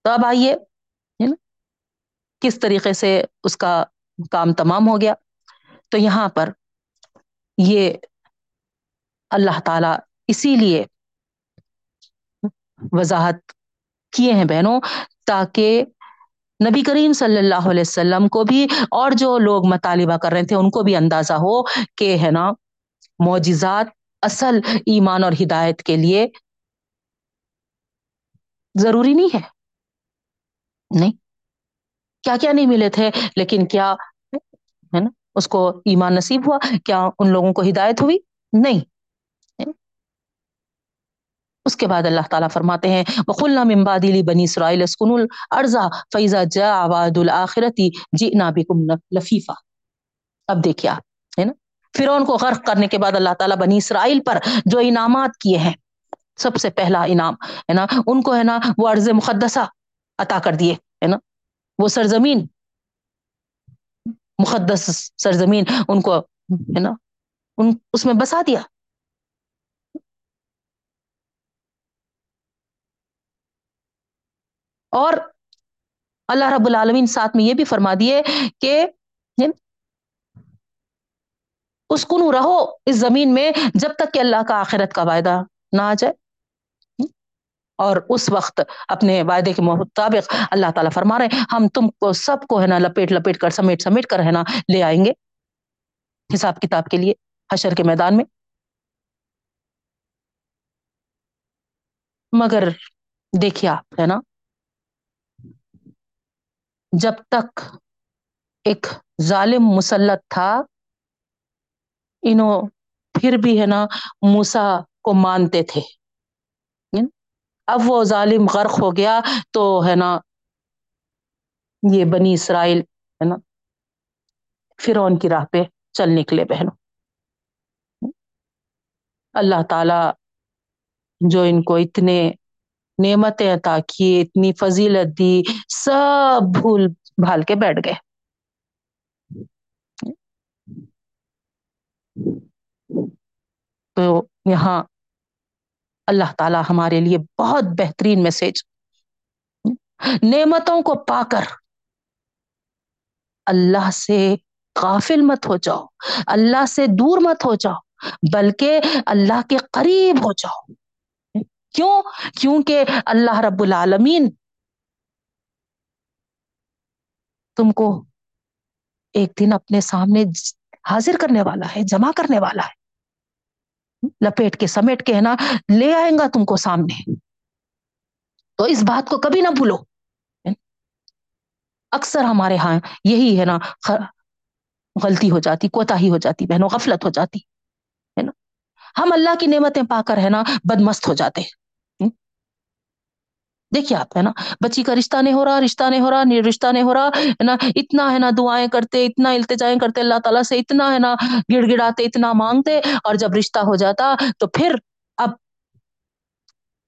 تو اب آئیے کس طریقے سے اس کا کام تمام ہو گیا؟ تو یہاں پر یہ اللہ تعالی اسی لیے وضاحت کیے ہیں بہنوں، تاکہ نبی کریم صلی اللہ علیہ وسلم کو بھی اور جو لوگ مطالبہ کر رہے تھے، ان کو بھی اندازہ ہو کہ ہے نا، معجزات اصل ایمان اور ہدایت کے لیے ضروری نہیں ہے۔ نہیں۔ کیا کیا نہیں ملے تھے، لیکن کیا ہے نا، اس کو ایمان نصیب ہوا؟ کیا ان لوگوں کو ہدایت ہوئی؟ نہیں۔ اس کے بعد اللہ تعالیٰ فرماتے ہیں، وَقُلْنَا مِن بَعْدِ بَنِي إِسْرَائِيلَ اسْكُنُوا الْأَرْضَ فَإِذَا جَاءَ وَعْدُ الْآخِرَةِ جِئْنَا بِكُمْ لَفِيفًا۔ اب دیکھیے آپ، ہے نا؟ فرعون کو غرق کرنے کے بعد اللہ تعالیٰ بنی اسرائیل پر جو انعامات کیے ہیں، سب سے پہلا انعام، ہے نا؟ ان کو، ہے نا، وہ عرض مقدسہ عطا کر دیے، ہے نا؟ وہ سرزمین، مقدس سرزمین، ان کو، ہے نا؟ ان، اس میں بسا دیا۔ اور اللہ رب العالمین ساتھ میں یہ بھی فرما دیے کہ اسکن رہو اس زمین میں جب تک کہ اللہ کا آخرت کا وعدہ نہ آ جائے۔ اور اس وقت اپنے وعدے کے مطابق اللہ تعالیٰ فرما رہے ہیں، ہم تم کو سب کو ہے نا لپیٹ لپیٹ کر، سمیٹ سمیٹ کر ہے نا لے آئیں گے۔ حساب کتاب کے لیے، حشر کے میدان میں۔ مگر دیکھیے آپ، ہے نا جب تک ایک ظالم مسلط تھا، انہوں پھر بھی ہے نا موسا کو مانتے تھے۔ یعنی اب وہ ظالم غرق ہو گیا تو ہے نا یہ بنی اسرائیل ہے نا فرعون کی راہ پہ چل نکلے بہنوں۔ اللہ تعالی جو ان کو اتنے نعمتیں تاکی اتنی فضیلت دی، سب بھول بھال کے بیٹھ گئے۔ تو یہاں اللہ تعالی ہمارے لیے بہت بہترین میسج نعمتوں کو پا کر اللہ سے غافل مت ہو جاؤ، اللہ سے دور مت ہو جاؤ، بلکہ اللہ کے قریب ہو جاؤ۔ کیوں؟ کیونکہ اللہ رب العالمین تم کو ایک دن اپنے سامنے حاضر کرنے والا ہے، جمع کرنے والا ہے۔ لپیٹ کے سمیٹ کے ہے نا، لے آئیں گا تم کو سامنے۔ تو اس بات کو کبھی نہ بھولو۔ اکثر ہمارے ہاں یہی ہے نا غلطی ہو جاتی، کوتا ہی ہو جاتی، بہنوں، غفلت ہو جاتی، ہے نا۔ ہم اللہ کی نعمتیں پا کر ہے نا، بدمست ہو جاتے۔ دیکھیے آپ، ہے نا؟ بچی کا رشتہ نہیں ہو رہا، رشتہ نہیں ہو رہا رشتہ نہیں ہو رہا، ہے نا؟ اتنا، ہے نا، دعائیں کرتے، اتنا التجائیں کرتے، اللہ تعالیٰ سے اتنا، ہے نا گڑ گڑاتے اتنا مانگتے، اور جب رشتہ ہو جاتا تو پھر اب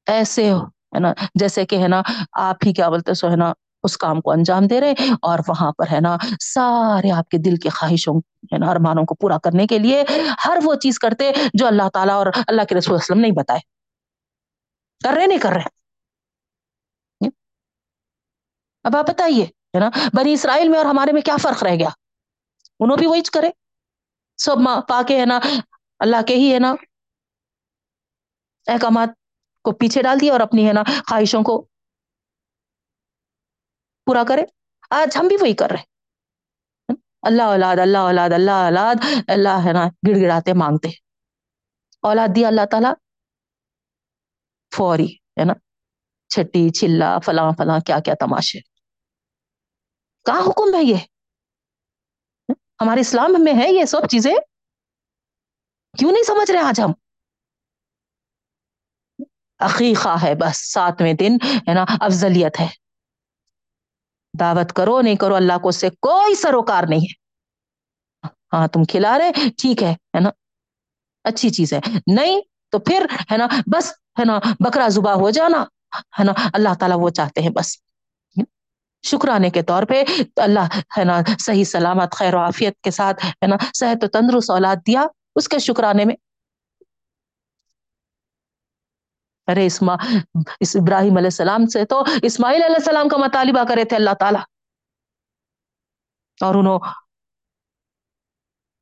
ایسے، ہے نا، جیسے کہ، ہے نا، آپ ہی کیا بولتے سو، ہے نا، اس کام کو انجام دے رہے اور وہاں پر، ہے نا، سارے آپ کے دل کے خواہشوں، ہے نا، ارمانوں کو پورا کرنے کے لیے ہر وہ چیز کرتے جو اللہ تعالیٰ اور اللہ کے رسول وسلم نہیں بتائے۔ کر رہے نہیں کر رہے اب آپ بتائیے، ہے نا؟ بنی اسرائیل میں اور ہمارے میں کیا فرق رہ گیا؟ انہوں بھی وہی کرے سب ماں پا کے، ہے نا، اللہ کے ہی، ہے نا، احکامات کو پیچھے ڈال دیا اور اپنی، ہے نا، خواہشوں کو پورا کرے۔ آج ہم بھی وہی کر رہے اللہ اولاد اللہ اولاد اللہ اولاد، اللہ، ہے نا گڑ گڑاتے مانگتے۔ اولاد دیا اللہ تعالی فوری، ہے نا، چھٹی، چلا، فلاں فلاں، کیا کیا تماشے۔ کہاں حکم ہے یہ؟ ہمارے اسلام میں ہے یہ سب چیزیں؟ کیوں نہیں سمجھ رہے آج ہم؟ عقیقہ ہے بس، ساتویں دن، ہے نا؟ افضلیت ہے۔ دعوت کرو، نہیں کرو، اللہ کو اس سے کوئی سروکار نہیں ہے۔ ہاں تم کھلا رہے، ٹھیک ہے نا؟ اچھی چیز ہے۔ نہیں تو پھر، ہے نا؟ بس، ہے نا؟ بکرا زبا ہو جانا، ہے نا؟ اللہ تعالیٰ وہ چاہتے ہیں، بس۔ شکرانے کے طور پہ اللہ ہے نا صحیح سلامت خیر و عافیت کے ساتھ ہے نا صحت و تندرست اولاد دیا اس کے شکرانے میں۔ ارے اسما، اس ابراہیم علیہ السلام سے تو اسماعیل علیہ السلام کا مطالبہ کرے تھے اللہ تعالی۔ اور انہوں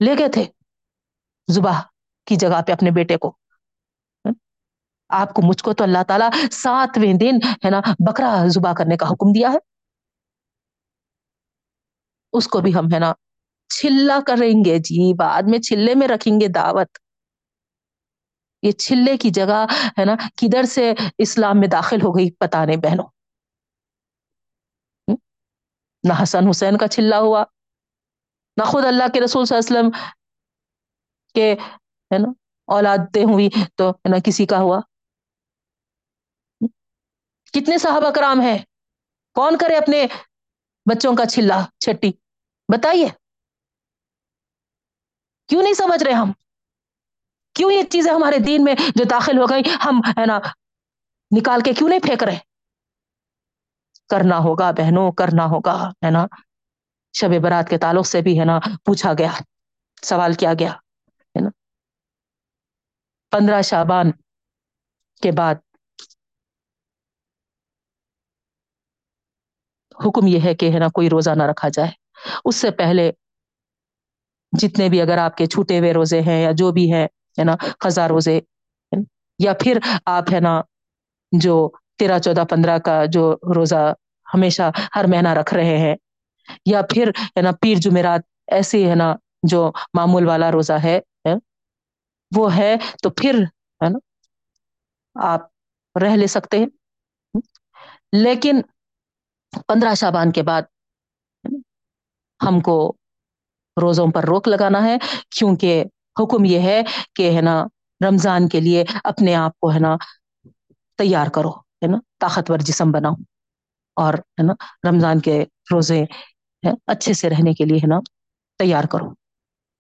لے گئے تھے زبا کی جگہ پہ اپنے بیٹے کو۔ آپ کو مجھ کو تو اللہ تعالیٰ ساتویں دن ہے نا بکرا زبا کرنے کا حکم دیا ہے۔ اس کو بھی ہم، ہے نا چلا کریں گے۔ جی بعد میں چلے میں رکھیں گے دعوت۔ یہ چلے کی جگہ، ہے نا، کدھر سے اسلام میں داخل ہو گئی پتا نہیں بہنوں۔ نہ حسن حسین کا چلا ہوا، نہ خود اللہ کے رسول صلی اللہ علیہ وسلم کے، ہے نا، اولادیں ہوئی تو، ہے نا، کسی کا ہوا۔ کتنے صحابہ کرام ہیں؟ کون کرے اپنے بچوں کا چلا چھٹی۔ بتائیے۔ کیوں نہیں سمجھ رہے ہم؟ کیوں یہ چیزیں ہمارے دین میں جو داخل ہو گئی ہم ہے نا، نکال کے کیوں نہیں پھینک رہے؟ کرنا ہوگا بہنوں، کرنا ہوگا، ہے نا۔ شب برات کے تعلق سے بھی، ہے نا، پوچھا گیا، سوال کیا گیا، ہے نا۔ پندرہ شابان کے بعد حکم یہ ہے کہ ہے نا کوئی روزہ نہ رکھا جائے۔ اس سے پہلے جتنے بھی اگر آپ کے چھوٹے ہوئے روزے ہیں یا جو بھی ہے ہے نا خزاں روزے، یا پھر آپ ہے نا جو تیرہ، چودہ، پندرہ کا جو روزہ ہمیشہ ہر مہینہ رکھ رہے ہیں، یا پھر ہے نا پیر جمعرات ایسے ہے نا جو معمول والا روزہ ہے، وہ ہے تو پھر ہے نا آپ رہ لے سکتے ہیں۔ لیکن پندرہ شابان کے بعد ہم کو روزوں پر روک لگانا ہے، کیونکہ حکم یہ ہے کہ ہے نا، رمضان کے لیے اپنے آپ کو ہے نا تیار کرو، ہے نا، طاقتور جسم بناؤ اور ہے نا رمضان کے روزے اچھے سے رہنے کے لیے ہے نا تیار کرو۔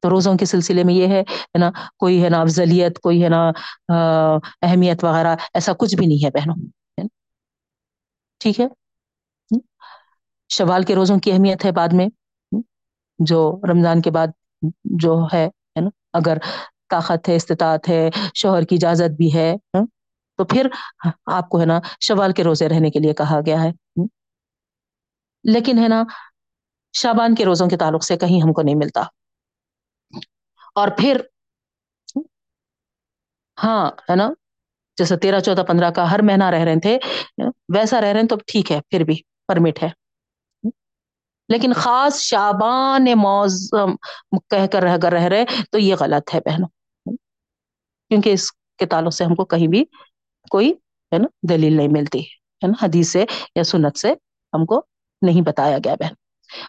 تو روزوں کے سلسلے میں یہ ہے نا، کوئی ہے نا افضلیت، کوئی ہے نا اہمیت وغیرہ، ایسا کچھ بھی نہیں ہے بہنوں ٹھیک ہے؟ شوال کے روزوں کی اہمیت ہے بعد میں، جو رمضان کے بعد جو ہے نا؟ اگر طاقت ہے، استطاعت ہے، شوہر کی اجازت بھی ہے ہاں؟ تو پھر آپ کو، ہے نا، شوال کے روزے رہنے کے لیے کہا گیا ہے ہاں؟ لیکن، ہے نا شابان کے روزوں کے تعلق سے کہیں ہم کو نہیں ملتا۔ اور پھر ہاں ہے نا، جیسے تیرہ، چودہ، پندرہ کا ہر مہینہ رہ رہے تھے ہاں؟ ویسا رہ رہے ہیں تو ٹھیک ہے، پھر بھی، پرمٹ ہے۔ لیکن خاص شابان موزم کہہ کر رہ کر رہ رہے تو یہ غلط ہے بہنوں۔ کیونکہ اس کے تعلق سے ہم کو کہیں بھی کوئی ہے نا دلیل نہیں ملتی، ہے نا؟ حدیث سے یا سنت سے ہم کو نہیں بتایا گیا بہن۔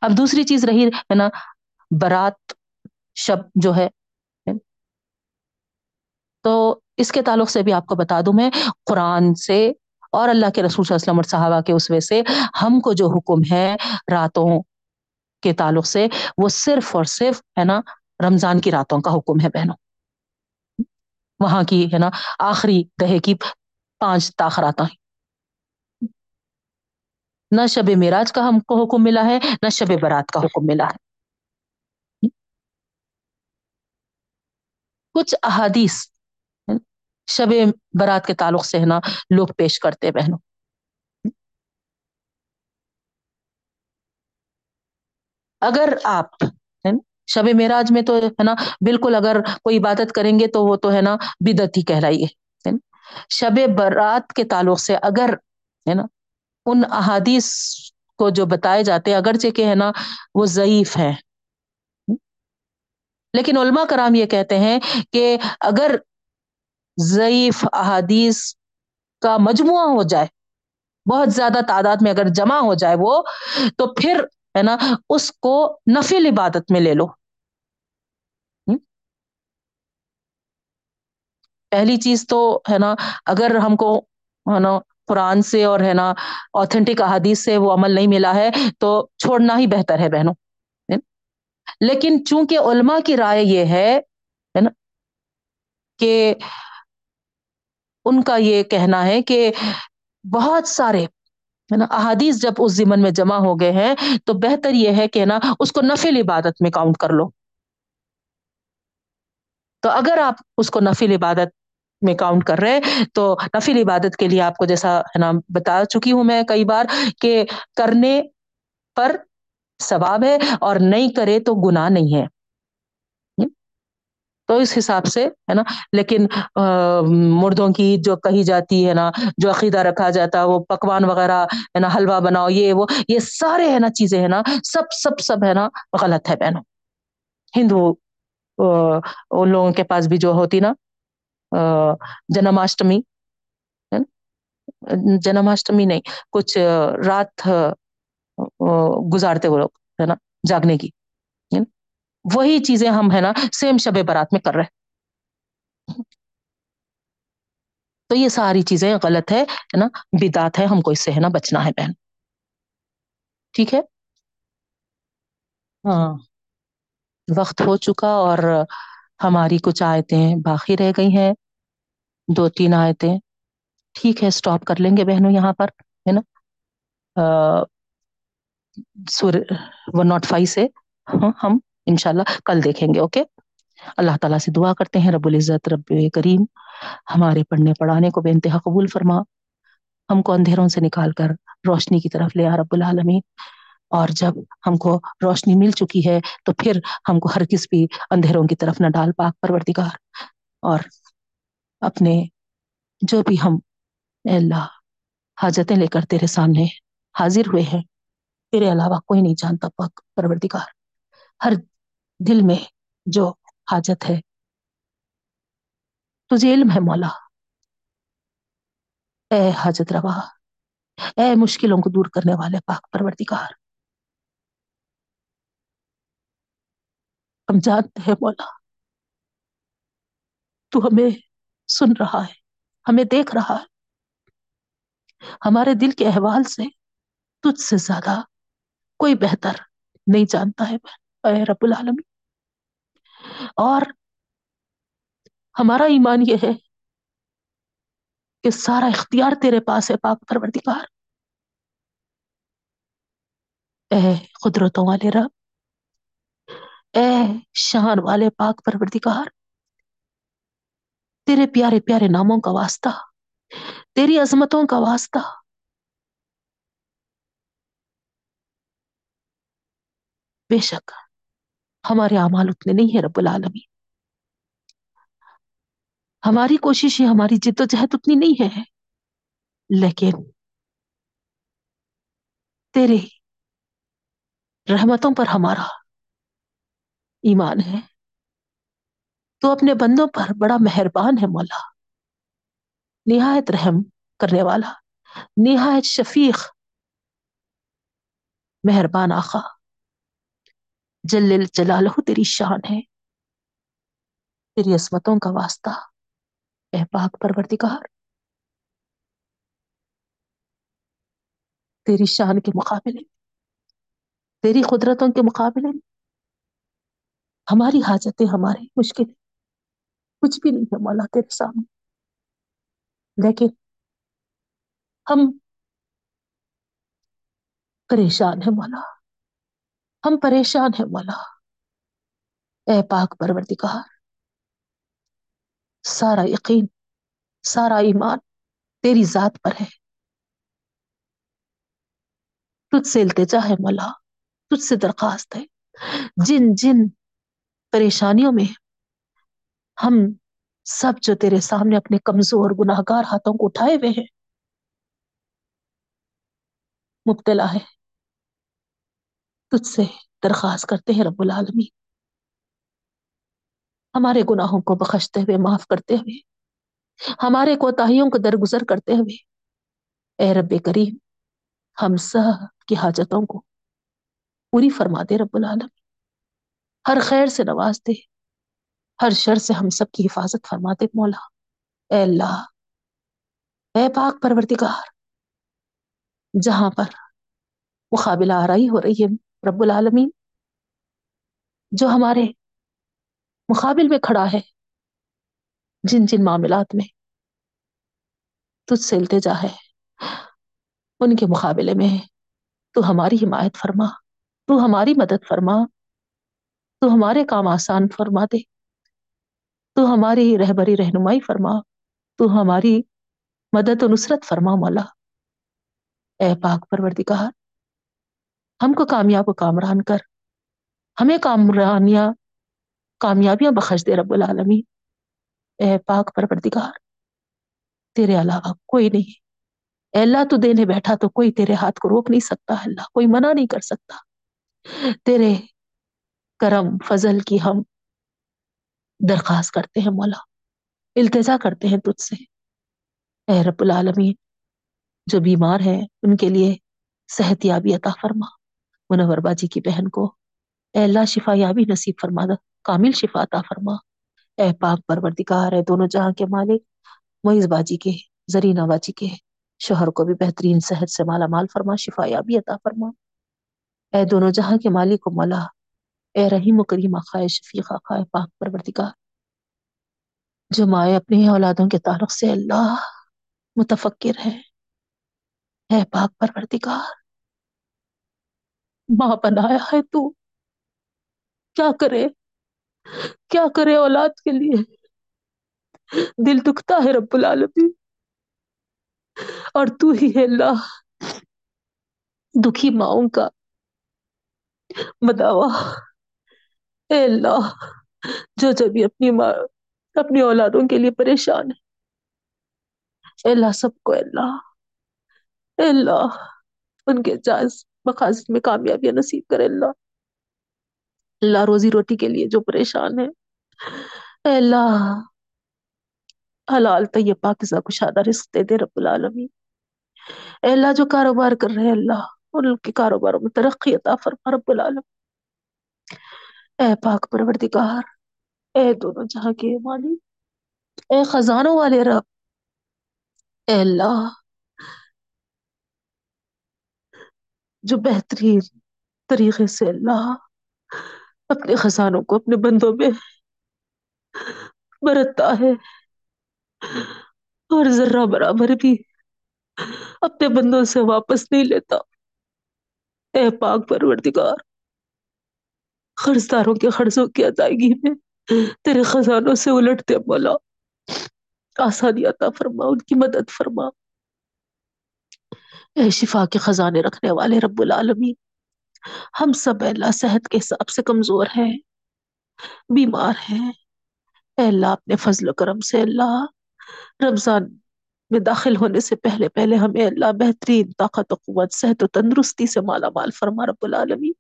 اب دوسری چیز رہی، ہے نا؟ برات شب جو ہے تو اس کے تعلق سے بھی آپ کو بتا دوں میں، قرآن سے اور اللہ کے رسول صلی اللہ علیہ وسلم اور صحابہ کے اس وجہ سے ہم کو جو حکم ہے راتوں کے تعلق سے وہ صرف اور صرف ہے نا رمضان کی راتوں کا حکم ہے بہنوں۔ وہاں کی ہے نا آخری دہے کی پانچ تاخرات نہ شب معراج کا ہم کو حکم ملا ہے، نہ شب برات کا حکم ملا ہے۔ کچھ احادیث شب برات کے تعلق سے ہے نا لوگ پیش کرتے بہنوں۔ اگر آپ شب معراج میں تو، ہے نا، بالکل اگر کوئی عبادت کریں گے تو وہ تو، ہے نا بدت ہی کہلائیے شب برات کے تعلق سے اگر، ہے نا، ان احادیث کو جو بتائے جاتے ہیں، اگرچہ کہ، ہے نا، وہ ضعیف ہے لیکن علماء کرام یہ کہتے ہیں کہ اگر ضعیف احادیث کا مجموعہ ہو جائے، بہت زیادہ تعداد میں اگر جمع ہو جائے وہ، تو پھر ہے نا، اس کو نفل عبادت میں لے لو۔ پہلی چیز تو ہے نا، اگر ہم کو ہے نا قرآن سے اور ہے نا اوتھینٹک احادیث سے وہ عمل نہیں ملا ہے، تو چھوڑنا ہی بہتر ہے بہنوں لیکن چونکہ علماء کی رائے یہ ہے نا، کہ ان کا یہ کہنا ہے کہ بہت سارے ہے نا؟ احادیث جب اس زمن میں جمع ہو گئے ہیں، تو بہتر یہ ہے کہ نا، اس کو نفل عبادت میں کاؤنٹ کر لو۔ تو اگر آپ اس کو نفل عبادت میں کاؤنٹ کر رہے تو نفل عبادت کے لیے آپ کو جیسا ہے نا، بتا چکی ہوں میں کئی بار کہ کرنے پر ثواب ہے اور نہیں کرے تو گناہ نہیں ہے۔ تو اس حساب سے، ہے نا؟ لیکن مردوں کی جو کہی جاتی، ہے نا، جو عقیدہ رکھا جاتا ہے وہ پکوان وغیرہ، ہے نا، حلوہ بناؤ، یہ، وہ، یہ سارے، ہے نا، چیزیں، ہے نا، سب سب سب، ہے نا، غلط ہے بہنوں۔ ہندو ان لوگوں کے پاس بھی جو ہوتی، نا جنماشٹمی جنماشٹمی نہیں، کچھ رات گزارتے وہ لوگ، ہے نا، جاگنے کی وہی چیزیں ہم ہے نا سیم شب برات میں کر رہے تو یہ ساری چیزیں غلط ہے نا؟ بدات ہے، ہم کو اس سے ہے نا بچنا ہے بہن۔ ٹھیک ہے؟ ہاں۔ وقت ہو چکا اور ہماری کچھ آیتیں باقی رہ گئی ہیں۔ دو تین آیتیں۔ ٹھیک ہے اسٹاپ کر لیں گے بہنوں یہاں پر، ہے نا؟ سور ون ناٹ فائیو سے ہاں، ہم انشاءاللہ کل دیکھیں گے اوکے اللہ تعالیٰ سے دعا کرتے ہیں، رب العزت، رب کریم ہمارے پڑھنے پڑھانے کو بے انتہا قبول فرما۔ ہم کو اندھیروں سے نکال کر روشنی کی طرف لے آ رب العالمین۔ اور جب ہم کو روشنی مل چکی ہے تو پھر ہم کو ہر کس بھی اندھیروں کی طرف نہ ڈال، پاک پروردگار۔ اور اپنے جو بھی ہم، اے اللہ، حاجتیں لے کر تیرے سامنے حاضر ہوئے ہیں، تیرے علاوہ کوئی نہیں جانتا، پاک پروردگار۔ ہر دل میں جو حاجت ہے۔ تجھے علم ہے مولا۔ اے حاجت روا۔ اے مشکلوں کو دور کرنے والے پاک پروردگار۔ ہم جانتے ہیں مولا۔ تو ہمیں سن رہا ہے، ہمیں دیکھ رہا ہے۔ ہمارے دل کے احوال سے تجھ سے زیادہ کوئی بہتر نہیں جانتا ہے۔ اے رب العالمین۔ اور ہمارا ایمان یہ ہے کہ سارا اختیار تیرے پاس ہے، پاک پروردگار۔ اے قدرتوں والے رب، اے شان والے پاک پروردگار، تیرے پیارے پیارے ناموں کا واسطہ، تیری عظمتوں کا واسطہ۔ بے شک ہمارے اعمال اتنے نہیں ہیں رب العالمین۔ ہماری کوشش ہی ہماری جد و جہد اتنی نہیں ہے۔ لیکن تیرے رحمتوں پر ہمارا ایمان ہے۔ تو اپنے بندوں پر بڑا مہربان ہے مولا۔ نہایت رحم کرنے والا، نہایت شفیق، مہربان آخا جل جلالہ، تیری شان ہے، تیری عصمتوں کا واسطہ۔ اے پاک پروردگار، تیری شان کے مقابلے، تیری قدرتوں کے مقابلے، ہماری حاجتیں ہماری مشکلیں کچھ بھی نہیں ہے مولا تیرے سامنے۔ لیکن ہم پریشان ہیں مولا۔ ہم پریشان ہیں، مولا۔ اے پاک پروردگار، سارا یقین، سارا ایمان تیری ذات پر ہے۔ تجھ سے التجا ہے، مولا۔ تجھ سے درخواست ہے۔ جن جن پریشانیوں میں ہم سب جو تیرے سامنے اپنے کمزور گناہ گار ہاتھوں کو اٹھائے ہوئے ہیں، مبتلا ہے۔ تجھ سے درخواست کرتے ہیں رب العالمین۔ ہمارے گناہوں کو بخشتے ہوئے، معاف کرتے ہوئے، ہمارے کوتاہیوں کو درگزر کرتے ہوئے۔ اے رب کریم، ہم سب کی حاجتوں کو پوری فرما دے رب العالمین۔ ہر خیر سے نواز دے، ہر شر سے ہم سب کی حفاظت فرما دے مولا۔ اے اللہ، اے پاک پرورتگار جہاں پر مقابلہ آرائی ہو رہی ہے رب العالمین، جو ہمارے مقابل میں کھڑا ہے جن جن معاملات میں تجھ سے التجا ہے، ان کے مقابلے میں تو ہماری حمایت فرما، تو ہماری مدد فرما، تو ہمارے کام آسان فرما دے، تو ہماری رہبری رہنمائی فرما، تو ہماری مدد و نصرت فرما مولا۔ اے پاک پروردگار ہم کو کامیاب و کامران کر۔ ہمیں کامرانیاں، کامیابیاں بخش دے رب العالمین۔ اے پاک پروردگار، تیرے علاوہ کوئی نہیں۔ اے اللہ، تو دینے بیٹھا تو کوئی تیرے ہاتھ کو روک نہیں سکتا۔ اللہ، کوئی منع نہیں کر سکتا۔ تیرے کرم، فضل کی ہم درخواست کرتے ہیں مولا۔ التجا کرتے ہیں تجھ سے۔ اے رب العالمین، جو بیمار ہیں، ان کے لیے صحت یابی عطا فرما۔ منور باجی کی بہن کو۔ اے اللہ، شفا یابی نصیب فرما دا کامل شفا عطا فرما۔ اے پاک پروردگار ہے دونوں جہاں کے مالک۔ معیز باجی کے، زرینہ باجی کے۔ شوہر کو بھی بہترین صحت سے مالا مال فرما، شفا یابی عطا فرما۔ اے دونوں جہاں کے مالک و مولا۔ اے رحیم و کریم خواہ شفیق خواہ پاک پروردگار۔ جو مائیں اپنی اولادوں کے تعلق سے اللہ متفکر ہے۔ اے پاک پروردگار۔ ماں بنایا ہے تو کیا کرے؟ کیا کرے اولاد کے لیے؟ دل دکھتا ہے رب العالمین۔ اور تو ہی ہے اللہ۔ دکھی ماؤں کا مداوا اے اللہ، جو جب بھی اپنی ماں، اپنی اولادوں کے لیے پریشان ہے۔ اے اللہ، سب کو اے اللہ۔ اے اللہ، ان کے جائز مقاصد میں کامیابی نصیب کرے اللہ۔ اللہ روزی روٹی کے لیے جو پریشان ہے اے اللہ۔ حلال طیب پاکزہ کشادہ رزق دے دے رب العالمین۔ اے اللہ جو کاروبار کر رہے ہیں۔ اللہ۔ ان کے کاروباروں میں ترقی عطا فرما رب العالمین۔ اے پاک پروردگار۔ اے دونوں جہاں کے مالک۔ اے خزانوں والے رب۔ اے اللہ۔ جو بہترین طریقے سے اللہ اپنے خزانوں کو اپنے بندوں میں برتتا ہے اور ذرہ برابر بھی اپنے بندوں سے واپس نہیں لیتا۔ اے پاک پروردگار قرض داروں کے قرضوں کی ادائیگی میں تیرے خزانوں سے الٹتے مولا، آسانی عطا فرما، ان کی مدد فرما۔ اے شفا کے خزانے رکھنے والے رب العالمین، ہم سب اللہ صحت کے حساب سے کمزور ہیں، بیمار ہیں۔ اے اللہ، اپنے فضل و کرم سے اللہ، رمضان میں داخل ہونے سے پہلے پہلے ہمیں اللہ بہترین طاقت و قوت، صحت و تندرستی سے مالا مال فرما رب العالمین۔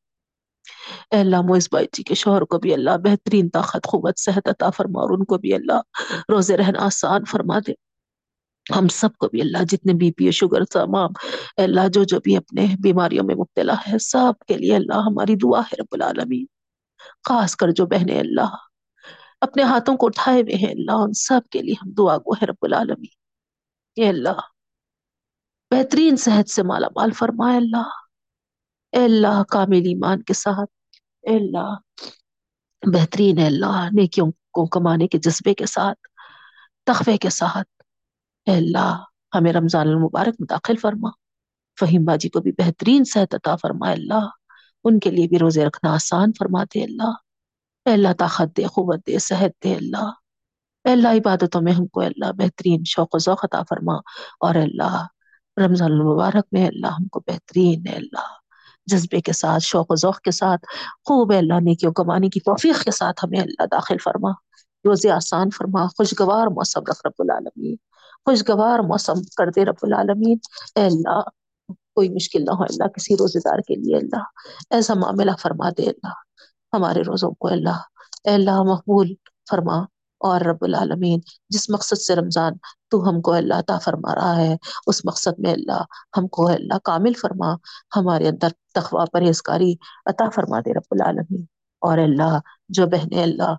اے اللہ معز بھائی جی کے شوہر کو بھی اللہ بہترین طاقت، قوت، صحت عطا فرما اور ان کو بھی اللہ روزے رہنا آسان فرما دے۔ ہم سب کو بھی اللہ جتنے بی پی شوگر تمام اللہ جو جو بھی اپنے بیماریوں میں مبتلا ہے سب کے لیے اللہ ہماری دعا ہے رب العالمین۔ خاص کر جو بہنیں اللہ اپنے ہاتھوں کو اٹھائے ہوئے ہیں اللہ، ان سب کے لیے ہم دعا گو ہے رب العالمین۔ اے اللہ، بہترین صحت سے مالا مال فرمائے اللہ۔ اے اللہ، کامل ایمان کے ساتھ۔ اے اللہ، بہترین ہے اللہ، نیکیوں کو کمانے کے جذبے کے ساتھ تخوے کے ساتھ۔ اے اللہ، ہمیں رمضان المبارک میں داخل فرما۔ فہیم باجی کو بھی بہترین صحت عطا فرما اللہ۔ ان کے لیے بھی روزے رکھنا آسان فرما دے اللہ۔ اے اللہ، طاقت دے، قوت دے، صحت دے اللہ۔ اے اللہ، عبادتوں میں ہم کو اللہ، بہترین شوق و ذوق عطا فرما۔ اور اللہ، رمضان المبارک میں اللہ، ہم کو بہترین ہے اللہ۔ جذبے کے ساتھ، شوق و ذوق کے ساتھ، خوب ہے اللہ نیکیوں کمانے کی توفیق کے ساتھ ہمیں اللہ، داخل فرما۔ روزے آسان فرما، خوشگوار موسم رکھ رب العالمین۔ خوشگوار موسم کر دے رب العالمین۔ اے اللہ، کوئی مشکل نہ ہو۔ اللہ، کسی روزے دار کے لیے۔ اللہ، ایسا معاملہ فرما دے۔ اللہ، ہمارے روزوں کو۔ اللہ، اے اللہ، مقبول فرما۔ اور رب العالمین، جس مقصد سے رمضان تو ہم کو اللہ عطا فرما رہا ہے، اس مقصد میں اللہ ہم کو اللہ کامل فرما۔ ہمارے اندر تخوا پرہیزکاری عطا فرما دے رب العالمین۔ اور اللہ، جو بہنیں اللہ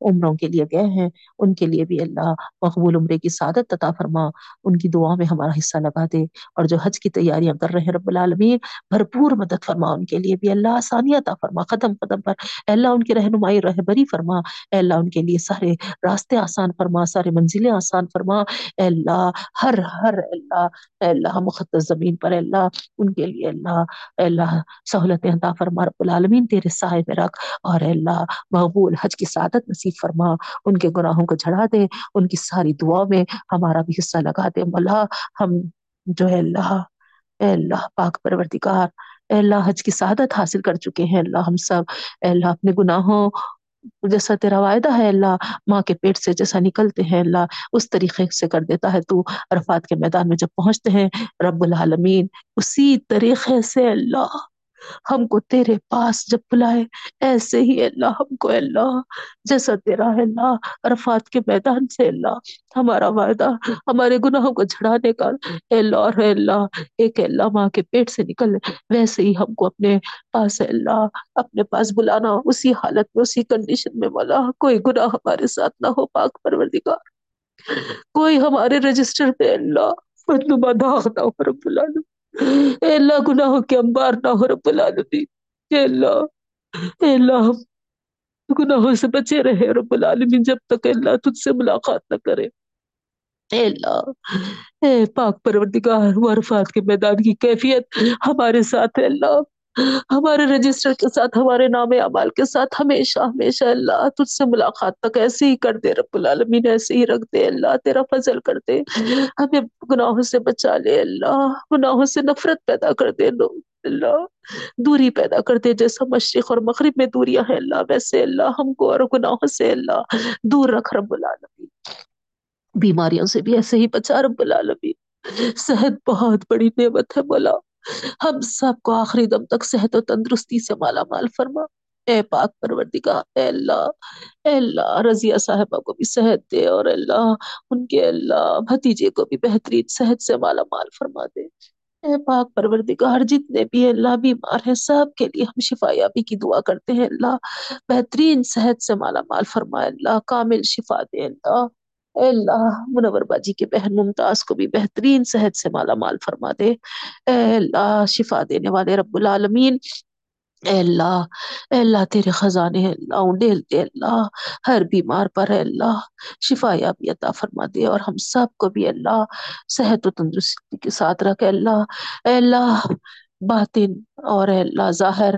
عمروں کے لیے گئے ہیں۔ ان کے لیے بھی اللہ مقبول عمرے کی سعادت عطا فرما۔ ان کی دعا میں ہمارا حصہ لگا دے۔ اور جو حج کی تیاریاں کر رہے ہیں رب العالمین، بھرپور مدد فرما۔ ان کے لیے بھی اللہ آسانی عطا فرما۔ قدم قدم پر اے اللہ ان کی رہنمائی، رہبری فرما۔ اے اللہ ان کے لیے سارے راستے آسان فرما، سارے منزلیں آسان فرما۔ اے اللہ، ہر ہر اللہ، اے اللہ مقدس زمین پر اے اللہ ان کے لیے اللہ، اے اللہ سہولتیں عطا فرما۔ رب العالمین تیرے سائے میں رکھ۔ اور اے اللہ مقبول حج کی سعادت نصیب فرما، ان کے گناہوں کو جھڑا دے، ان کی ساری دعا میں ہمارا بھی حصہ لگا دے۔ مولا، ہم جو ہے اللہ، اے اللہ پاک پروردگار، اے اللہ حج کی سعادت حاصل کر چکے ہیں۔ اللہ، ہم سب، اے اللہ اپنے گناہوں جیسا تیرا وعدہ ہے اللہ ماں کے پیٹ سے جیسا نکلتے ہیں۔ اللہ، اس طریقے سے کر دیتا ہے تو عرفات کے میدان میں جب پہنچتے ہیں، رب العالمین، اسی طریقے سے اللہ ہم کو تیرے پاس جب بلائے، ایسے ہی اللہ، ہم کو اللہ، جیسا تیرا ہے اللہ، عرفات کے میدان سے اللہ، ہمارا وعدہ، ہمارے گناہوں کو جھڑانے کا۔ اے اللہ اور اے اللہ، ایک اللہ ماں کے پیٹ سے نکل، ویسے ہی ہم کو اپنے پاس اللہ، اپنے پاس بلانا، اسی حالت میں، اسی کنڈیشن میں، مولا، کوئی گناہ ہمارے ساتھ نہ ہو، پاک پروردگار۔ کوئی ہمارے رجسٹر پہ اللہ مطلوبہ داغ نہ ہو، رب العالمین۔ اے اللہ گناہوں کے انبار نہ ہو رب العالمین اے اللہ اے اللہ ہم گناہوں سے بچے رہے رب العالمین جب تک اللہ تجھ سے ملاقات نہ کرے اے اللہ اے پاک پروردگار عرفات کے میدان کی کیفیت ہمارے ساتھ ہے اللہ ہمارے رجسٹر کے ساتھ، ہمارے نام اعمال کے ساتھ ہمیشہ ہمیشہ اللہ تجھ سے ملاقات تک ایسے ہی کر دے رب العالمین، ایسے ہی رکھ دے۔ اللہ تیرا فضل کر دے۔ ہمیں گناہوں سے بچا لے۔ اللہ گناہوں سے نفرت پیدا کر دے۔ لو اللہ دوری پیدا کر دے۔ جیسا مشرق اور مغرب میں دوریاں ہیں، اللہ ویسے اللہ ہم کو اور گناہوں سے اللہ دور رکھ رب العالمین۔ بیماریوں سے بھی ایسے ہی بچا رب العالمین۔ صحت بہت بڑی نعمت ہے مولا۔ ہم سب کو آخری دم تک صحت و تندرستی سے مالا مال فرما۔ اے پاک پروردگار، اے اللہ اے اللہ، رضیہ صاحبہ کو بھی صحت دے اور اللہ، ان کے اللہ، بھتیجے کو بھی بہترین صحت سے مالا مال فرما دے۔ اے پاک پروردگار، جتنے بھی اللہ بیمار ہیں، سب کے لیے ہم شفا یابی کی دعا کرتے ہیں۔ اللہ، بہترین صحت سے مالا مال فرمائے اللہ، کامل شفا دے۔ اللہ اے اللہ، منور باجی کے بہن ممتاز کو بھی بہترین صحت سے مالا مال فرما دے۔ اے اللہ، شفا دینے والے رب العالمین۔ اے اللہ اے اللہ، تیرے خزانے اللہ انڈیل اللہ۔ ہر بیمار پر اے اللہ، شفا یابی عطا فرما دے۔ اور ہم سب کو بھی اللہ، صحت و تندرستی کے ساتھ رکھے اللہ، اے اللہ باطن اور اللہ ظاہر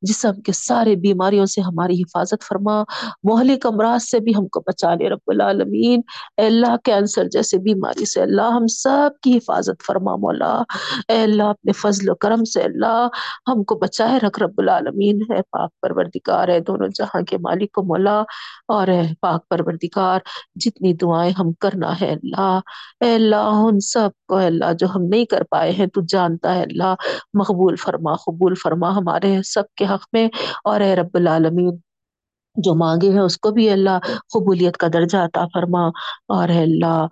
جسم کے سارے بیماریوں سے ہماری حفاظت فرما۔ مہلک امراض سے بھی ہم کو بچا لے رب العالمین۔ اے اللہ کینسر جیسے بیماری سے اللہ ہم سب کی حفاظت فرما مولا۔ اے اللہ اپنے فضل و کرم سے اللہ ہم کو بچائے رکھ رب العالمین۔ ہے پاک پروردگار ہے دونوں جہاں کے مالک و مولا اور اے پاک پروردگار، جتنی دعائیں ہم کرنا ہے اللہ۔ اے اللہ ان سب کو، اے اللہ جو ہم نہیں کر پائے ہیں تو جانتا ہے اللہ۔ مقبول فرما، قبول فرما، ہمارے سب کے حق میں اور اے رب العالمین، جو مانگے ہیں اس کو بھی اللہ قبولیت کا درجہ عطا فرما اور اے اللہ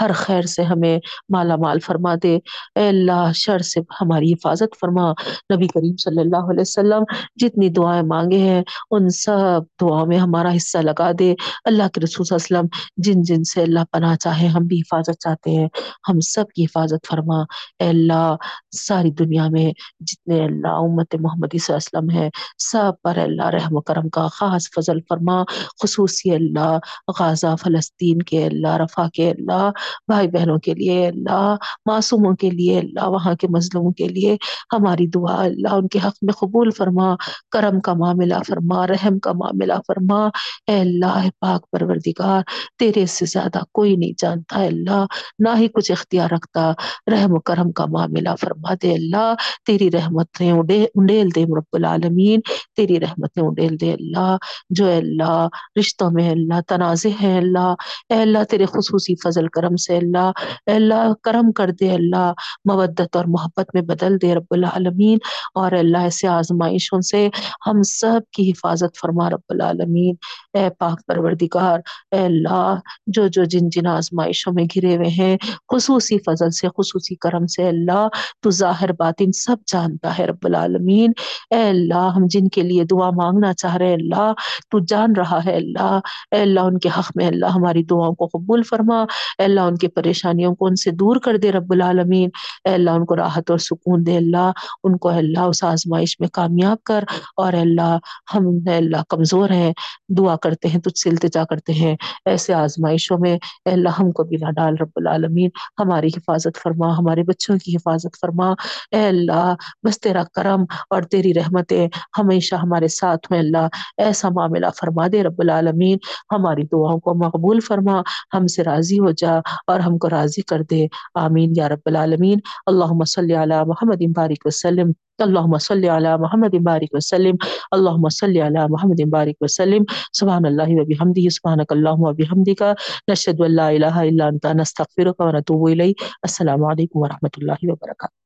ہر خیر سے ہمیں مالا مال فرما دے۔ اے اللہ، شر سے ہماری حفاظت فرما۔ نبی کریم صلی اللہ علیہ وسلم جتنی دعائیں مانگے ہیں، ان سب دعاؤں میں ہمارا حصہ لگا دے۔ اللہ کے رسول صلی اللہ علیہ وسلم جن جن سے اللہ پناہ چاہے، ہم بھی حفاظت چاہتے ہیں۔ ہم سب کی حفاظت فرما۔ اے اللہ، ساری دنیا میں جتنے اللہ امت محمدی صلی اللہ علیہ وسلم ہے سب پر اللہ رحم و کرم کا خاص فضل فرما۔ خصوصی اللہ، غازہ فلسطین کے اللہ رفح کے اللہ بھائی بہنوں کے لیے، اللہ، معصوموں کے لیے، اللہ وہاں کے مظلوموں کے لیے ہماری دعا، اللہ ان کے حق میں قبول فرما، کرم کا معاملہ فرما، رحم کا معاملہ فرما۔ اے اللہ پاک پروردگار، تیرے سے زیادہ کوئی نہیں جانتا ہے اللہ، نہ ہی کچھ اختیار رکھتا، رحم و کرم کا معاملہ فرما دے اللہ۔ تیری رحمتیں انڈیل دے رب العالمین، تیری رحمتیں انڈیل دے اللہ۔ جو اے اللہ، رشتوں میں اللہ تنازع ہے اللہ۔ اے اللہ، تیرے خصوصی فضل کرم سے اللہ، اے اللہ کرم کر دے اللہ، مودت اور محبت میں بدل دے رب العالمین۔ اور اللہ ایسے آزمائشوں سے ہم سب کی حفاظت فرما رب العالمین۔ اے پاک پروردگار، اے اللہ، جو جو جن جن آزمائشوں میں گھرے ہوئے ہیں، خصوصی فضل سے، خصوصی کرم سے اللہ، تو ظاہر باطن سب جانتا ہے رب العالمین۔ اے اللہ، ہم جن کے لیے دعا مانگنا چاہ رہے اللہ، تو جان رہا ہے اللہ۔ اے اللہ، ان کے حق میں اللہ ہماری دعاؤں کو قبول فرما۔ اے اللہ اللہ ان کی پریشانیوں کو ان سے دور کر دے رب العالمین۔ اے اللہ، ان کو راحت اور سکون دے۔ اللہ، ان کو اللہ، اس آزمائش میں کامیاب کر۔ اور اللہ، ہم، اے اللہ، کمزور ہیں۔ دعا کرتے ہیں، تجھ سے التجا کرتے ہیں۔ ایسے آزمائشوں میں اے اللہ، ہم کو بھی نہ ڈال رب العالمین۔ ہماری حفاظت فرما، ہمارے بچوں کی حفاظت فرما۔ اے اللہ، بس تیرا کرم اور تیری رحمتیں ہمیشہ ہمارے ساتھ میں اللہ، ایسا معاملہ فرما دے رب العالمین۔ ہماری دعاؤں کو مقبول فرما۔ ہم سے راضی ہو جا۔ اور ہم کو راضی کر دے۔ آمین، یا رب العالمین۔ اللہم صلی علی محمد بارک وسلم۔ اللہ صلی علی محمد بارک وسلم۔ اللہ صلی علی محمد بارک وسلم۔ سبحان اللہ و بحمدہ، سبحانک اللہم و بحمدک۔ نشهد ان لا الہ الا انت، نستغفرک و نتوب السلام علیکم و رحمۃ اللہ وبرکاتہ۔